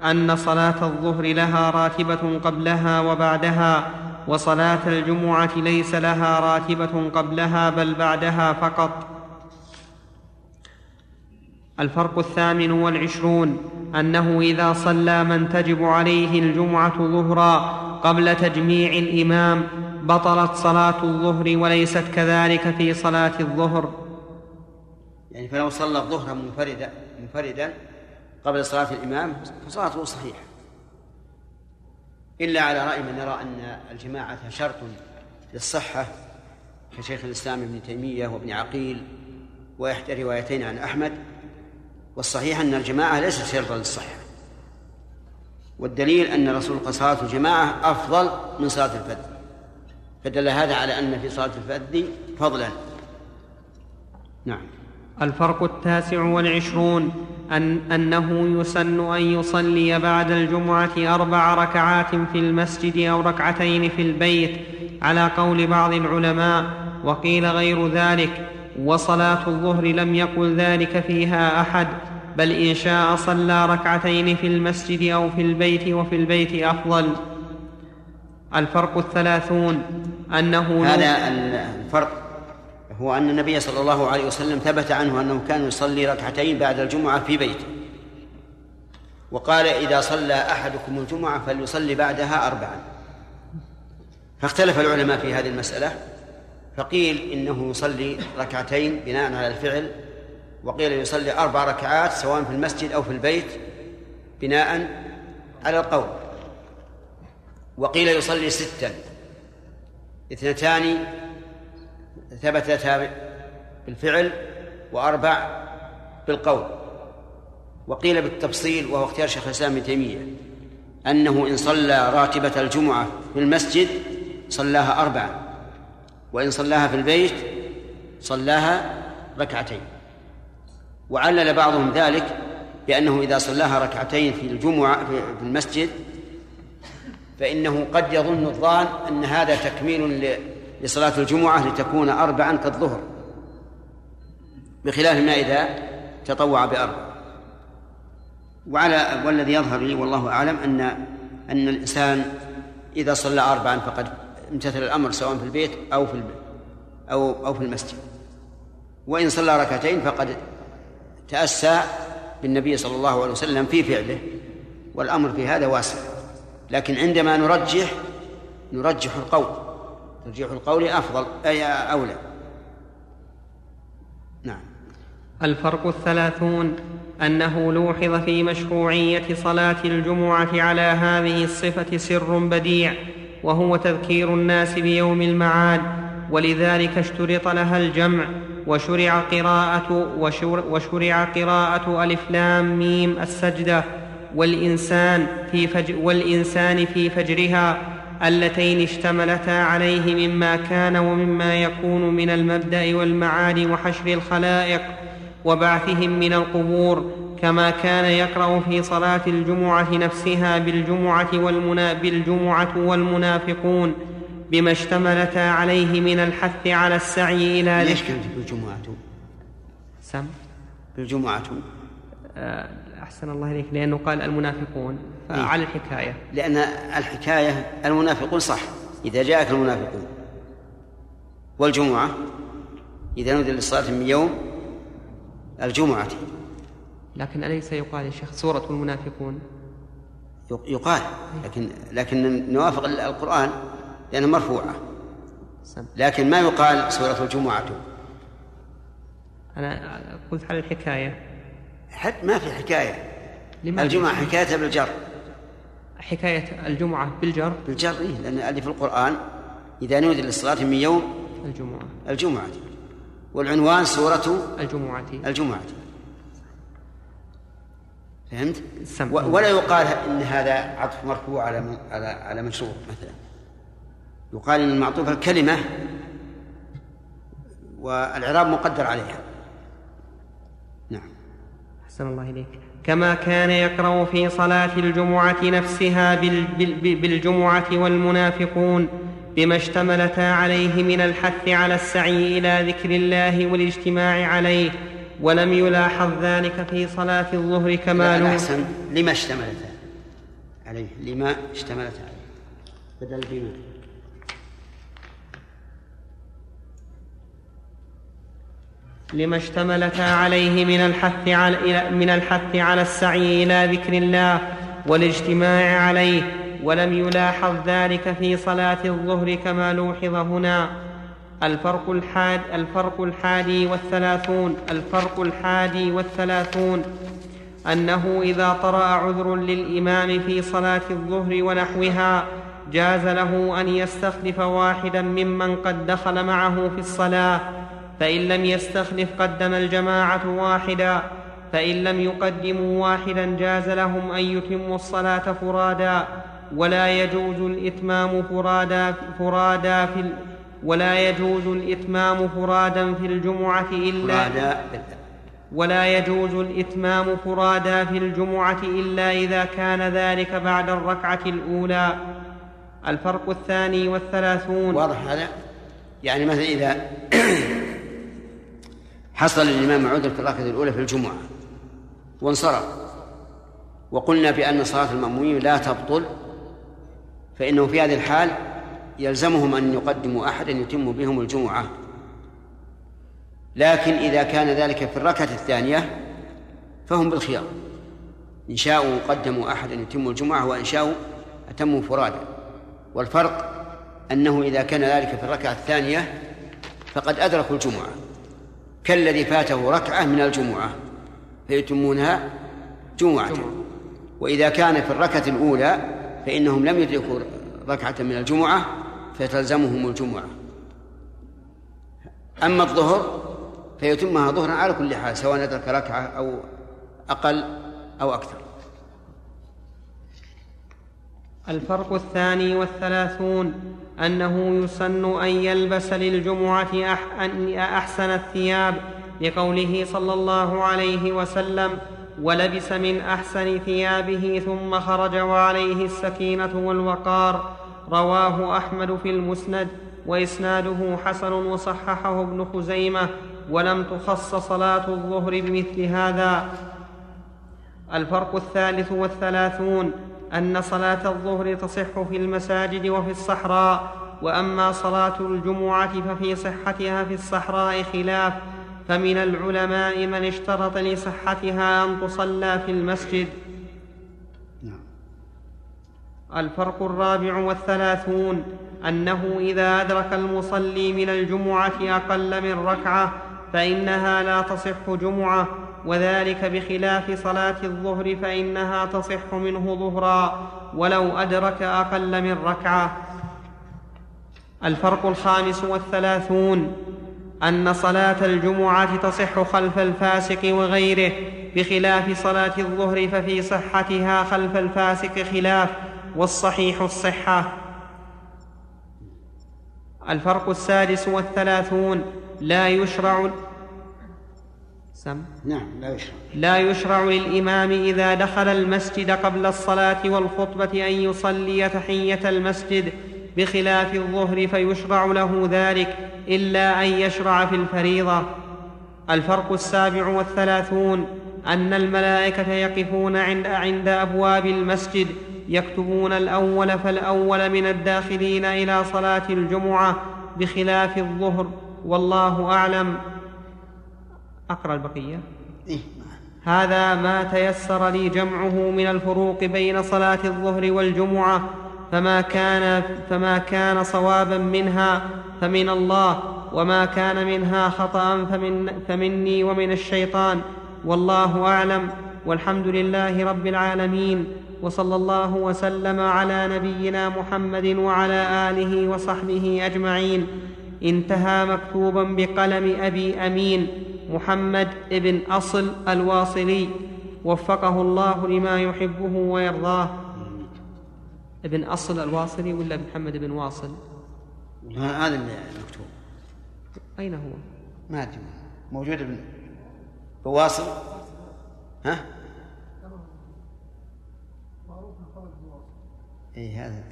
أن صلاة الظهر لها راتبة قبلها وبعدها وصلاة الجمعة ليس لها راتبة قبلها بل بعدها فقط. الفرق الثامن والعشرون أنه إذا صلى من تجب عليه الجمعة ظهرا قبل تجميع الإمام بطلت صلاة الظهر وليست كذلك في صلاة الظهر. يعني فلو صلى الظهر منفردا منفردا قبل صلاة الإمام فصلاته صحيحة. إلا على رأي من يرى أن الجماعة شرط للصحة كشيخ الإسلام ابن تيمية وابن عقيل وإحدى روايتين عن أحمد والصحيح أن الجماعة ليست شرطا للصحة. والدليل أن رسول صلاة الجماعة أفضل من صلاة الفذ فدل هذا على أن في صلاة الفذ فضلا. نعم. الفرق التاسع والعشرون أن أنه يسن أن يصلي بعد الجمعة أربع ركعات في المسجد أو ركعتين في البيت على قول بعض العلماء وقيل غير ذلك وصلاة الظهر لم يقل ذلك فيها أحد بل إن شاء صلى ركعتين في المسجد أو في البيت وفي البيت أفضل. الفرق الثلاثون أنه هذا الفرق هو أن النبي صلى الله عليه وسلم ثبت عنه أنه كان يصلي ركعتين بعد الجمعة في بيته وقال إذا صلى أحدكم الجمعة فليصلي بعدها أربعا. فاختلف العلماء في هذه المسألة. فقيل إنه يصلي ركعتين بناء على الفعل. وقيل يصلي أربع ركعات سواء في المسجد أو في البيت بناء على القول. وقيل يصلي ستا. اثنتان ثبتتا بالفعل وأربع بالقول. وقيل بالتفصيل وهو اختيار شيخ الإسلام ابن تيمية أنه إن صلى راتبة الجمعة في المسجد صلاها أربعة وإن صلاها في البيت صلاها ركعتين. وعلل بعضهم ذلك بأنه إذا صلاها ركعتين في الجمعة في المسجد فإنه قد يظن الظان أن هذا تكميل لصلاة الجمعة لتكون أربعا كالظهر بخلاف ما إذا تطوع بأربع. وعلى والذي يظهر لي والله أعلم أن أن الإنسان إذا صلى أربعا فقد امتثل الأمر سواء في البيت أو في أو أو في المسجد. وإن صلى ركعتين فقد تأسى بالنبي صلى الله عليه وسلم في فعله والأمر في هذا واسع. لكن عندما نرجح نرجح القول. ترجيح القول أفضل أي أولى. نعم. الفرق الثلاثون أنه لوحظ في مشروعية صلاة الجمعة على هذه الصفة سر بديع وهو تذكير الناس بيوم المعاد ولذلك اشترط لها الجمع وشرع قراءة وشرع قراءة ألف لام ميم السجدة. والإنسان في فج والإنسان في فجرها اللتين اشتملتا عليه مما كان ومما يكون من المبدأ والمعاد وحشر الخلائق وبعثهم من القبور كما كان يقرأ في صلاة الجمعة نفسها بالجمعة, والمنا بالجمعة والمنافقون بما اشتملتا عليه من الحث على السعي إلى ليش كانت بالجمعة؟ سم؟ بالجمعة آه أحسن الله إليك لأنه قال المنافقون فعلى الحكاية. لأن الحكاية المنافقون صح إذا جاءك المنافقون. والجمعة إذا نودي للصلاة من يوم الجمعة. لكن أليس يقال يا شيخ سورة المنافقون؟ يقال لكن لكن نوافق القرآن لأنها مرفوعة. لكن ما يقال سورة الجمعة. أنا قلت على الحكاية. حتى ما في حكاية. لماذا؟ الجمعة حكايتها بالجر. حكاية الجمعة بالجر؟ بالجر إيه؟ لأن اللي في القرآن إذا نودي للصلاة من يوم الجمعة. الجمعة. والعنوان سورة الجمعة. الجمعة. فهمت؟ ولا يقال إن هذا عطف مرفوع على م- على على مشروع مثلا. يقال إن المعطوف الكلمة والإعراب مقدر عليها. أحسن الله إليك. كما كان يقرأ في صلاة الجمعة نفسها بال- بال- بالجمعة والمنافقون بما اشتملتا عليه من الحث على السعي إلى ذكر الله والاجتماع عليه ولم يلاحظ ذلك في صلاة الظهر كما لو الأحسن لما اشتملت عليه؟ لما اشتملت عليه؟ بدل بما؟ لما اشتملتا عليه من الحث على إلى- من الحث على السعي إلى ذكر الله والاجتماع عليه ولم يلاحظ ذلك في صلاة الظهر كما لوحظ هنا. الفرق الحاد الفرق الحادي والثلاثون الفرق الحادي والثلاثون أنه إذا طرأ عذر للإمام في صلاة الظهر ونحوها جاز له أن يستخلف واحدا ممن قد دخل معه في الصلاة. فإن لم يستخلف قدم الجماعة واحدا فإن لم يقدموا واحدا جاز لهم أن يتموا الصلاة فرادا ولا يجوز الإتمام فرادا فرادا في ولا يجوز الإتمام فرادا في الجمعة إلا فرادا. ولا يجوز الإتمام فرادا في الجمعة إلا إذا كان ذلك بعد الركعة الأولى. الفرق الثاني والثلاثون. واضح هذا؟ يعني مثلا إذا حصل للإمام عذر في الركعة الأولى في الجمعة وانصرف. وقلنا بأن صلاة المأمومين لا تبطل فإنه في هذه الحال يلزمهم أن يقدموا أحدا يتم بهم الجمعة. لكن إذا كان ذلك في الركعة الثانية فهم بالخيار. إن شاءوا قدموا أحدا يتم الجمعة وإن شاءوا أتموا فرادا والفرق أنه إذا كان ذلك في الركعة الثانية فقد أدركوا الجمعة. كالذي فاته ركعة من الجمعة فيتمونها جمعة. وإذا كان في الركعة الأولى فإنهم لم يدركوا ركعة من الجمعة فتلزمهم الجمعة. أما الظهر فيتمها ظهرا على كل حال سواء أدرك ركعة أو أقل أو أكثر. الفرق الثاني والثلاثون أنه يسن أن يلبس للجمعة أحسن الثياب لقوله صلى الله عليه وسلم ولبس من أحسن ثيابه ثم خرج وعليه السكينة والوقار. رواه أحمد في المسند وإسناده حسن وصححه ابن خزيمة ولم تخص صلاة الظهر بمثل هذا. الفرق الثالث والثلاثون أن صلاة الظهر تصح في المساجد وفي الصحراء وأما صلاة الجمعة ففي صحتها في الصحراء خلاف فمن العلماء من اشترط لصحتها أن تصلى في المسجد. الفرق الرابع والثلاثون أنه إذا أدرك المصلي من الجمعة أقل من ركعة فإنها لا تصح جمعة وذلك بخلاف صلاة الظهر فإنها تصح منه ظهرا ولو أدرك أقل من ركعة. الفرق الخامس والثلاثون أن صلاة الجمعة تصح خلف الفاسق وغيره بخلاف صلاة الظهر ففي صحتها خلف الفاسق خلاف والصحيح الصحة. الفرق السادس والثلاثون لا يشرع سم. نعم لا يشرع. لا يشرع للإمام إذا دخل المسجد قبل الصلاة والخطبة أن يصلي تحية المسجد بخلاف الظهر فيشرع له ذلك إلا أن يشرع في الفريضة. الفرق السابع والثلاثون أن الملائكة يقفون عند عند أبواب المسجد يكتبون الأول فالأول من الداخلين إلى صلاة الجمعة بخلاف الظهر والله أعلم. أقرأ البقية. إيه؟ هذا ما تيسر لي جمعه من الفروق بين صلاة الظهر والجمعة فما كان فما كان صوابا منها فمن الله وما كان منها خطأ فمن فمني ومن الشيطان. والله أعلم. والحمد لله رب العالمين وصلى الله وسلم على نبينا محمد وعلى آله وصحبه أجمعين. انتهى مكتوبا بقلم أبي أمين. محمد بن أصل الواصلي وفقه الله لما يحبه ويرضاه. ابن أصل الواصلي ولا محمد بن واصل؟ هذا المكتوب أين هو؟ ما أدري. موجود ابن بواصل ها؟ اي هذا.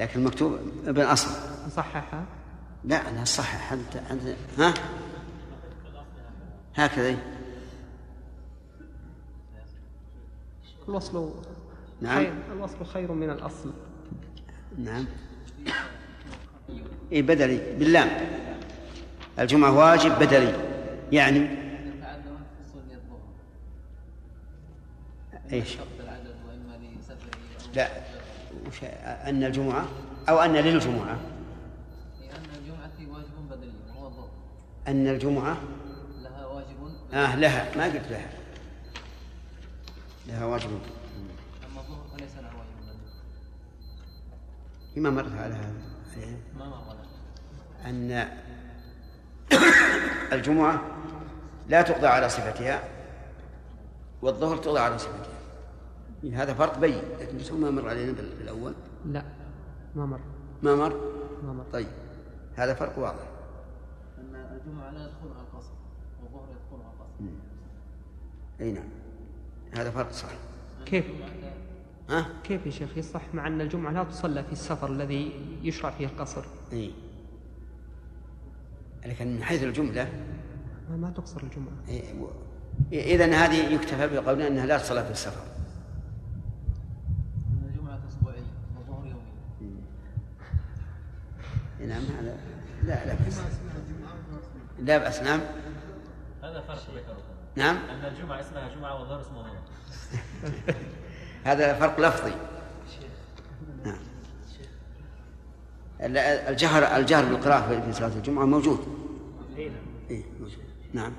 لكن المكتوب ابن أصل. صححها لا أنا صحح. أنت أنت ها؟ هكذا. إيه. الوصل نعم. خير الوصل خير من الأصل. نعم. اي بدلي باللام الجمعة واجب بدلي. يعني؟ إيش؟ شرط العدد واما لسفره أو لا. وش أن الجمعة؟ أو أن للجمعة. لأن الجمعة واجب بدلي وهو الظهر أن الجمعة آه لها. ما قلت لها. لها واجب. أما الظهر فليس لها واجب. ما مرت على هذا؟ ما أن الجمعة لا تقضى على صفتها والظهر تقضى على صفتها. هذا فرق بين لكن ما مر علينا بال- بالأول. لا ما مر. ما مر؟ ما مر. طيب هذا فرق واضح ان الجمعه لا يدخلها القصر والظهر يدخلها القصر أي نعم. هذا فرق صح كيف؟ ها؟ كيف يا شيخ؟ يصح مع أن الجمعة لا تصلى في السفر الذي يشرع فيه القصر. أي. لكن من حيث الجملة. ما, ما تقصر الجمعة. إذا هذه يكتفى بقولنا أنها لا تصلى في السفر. إن الجمعة أسبوعية والظهر يومي نعم هذا لا لا بأس. لا بأس نعم. هذا فرق ذكره نعم. أن الجمعة اسمها جمعة والظهر اسمه ظهر. هذا فرق لفظي. نعم. ال- الجهر الجهر بالقراءة في صلاة الجمعة موجود. إيه موجود. نعم.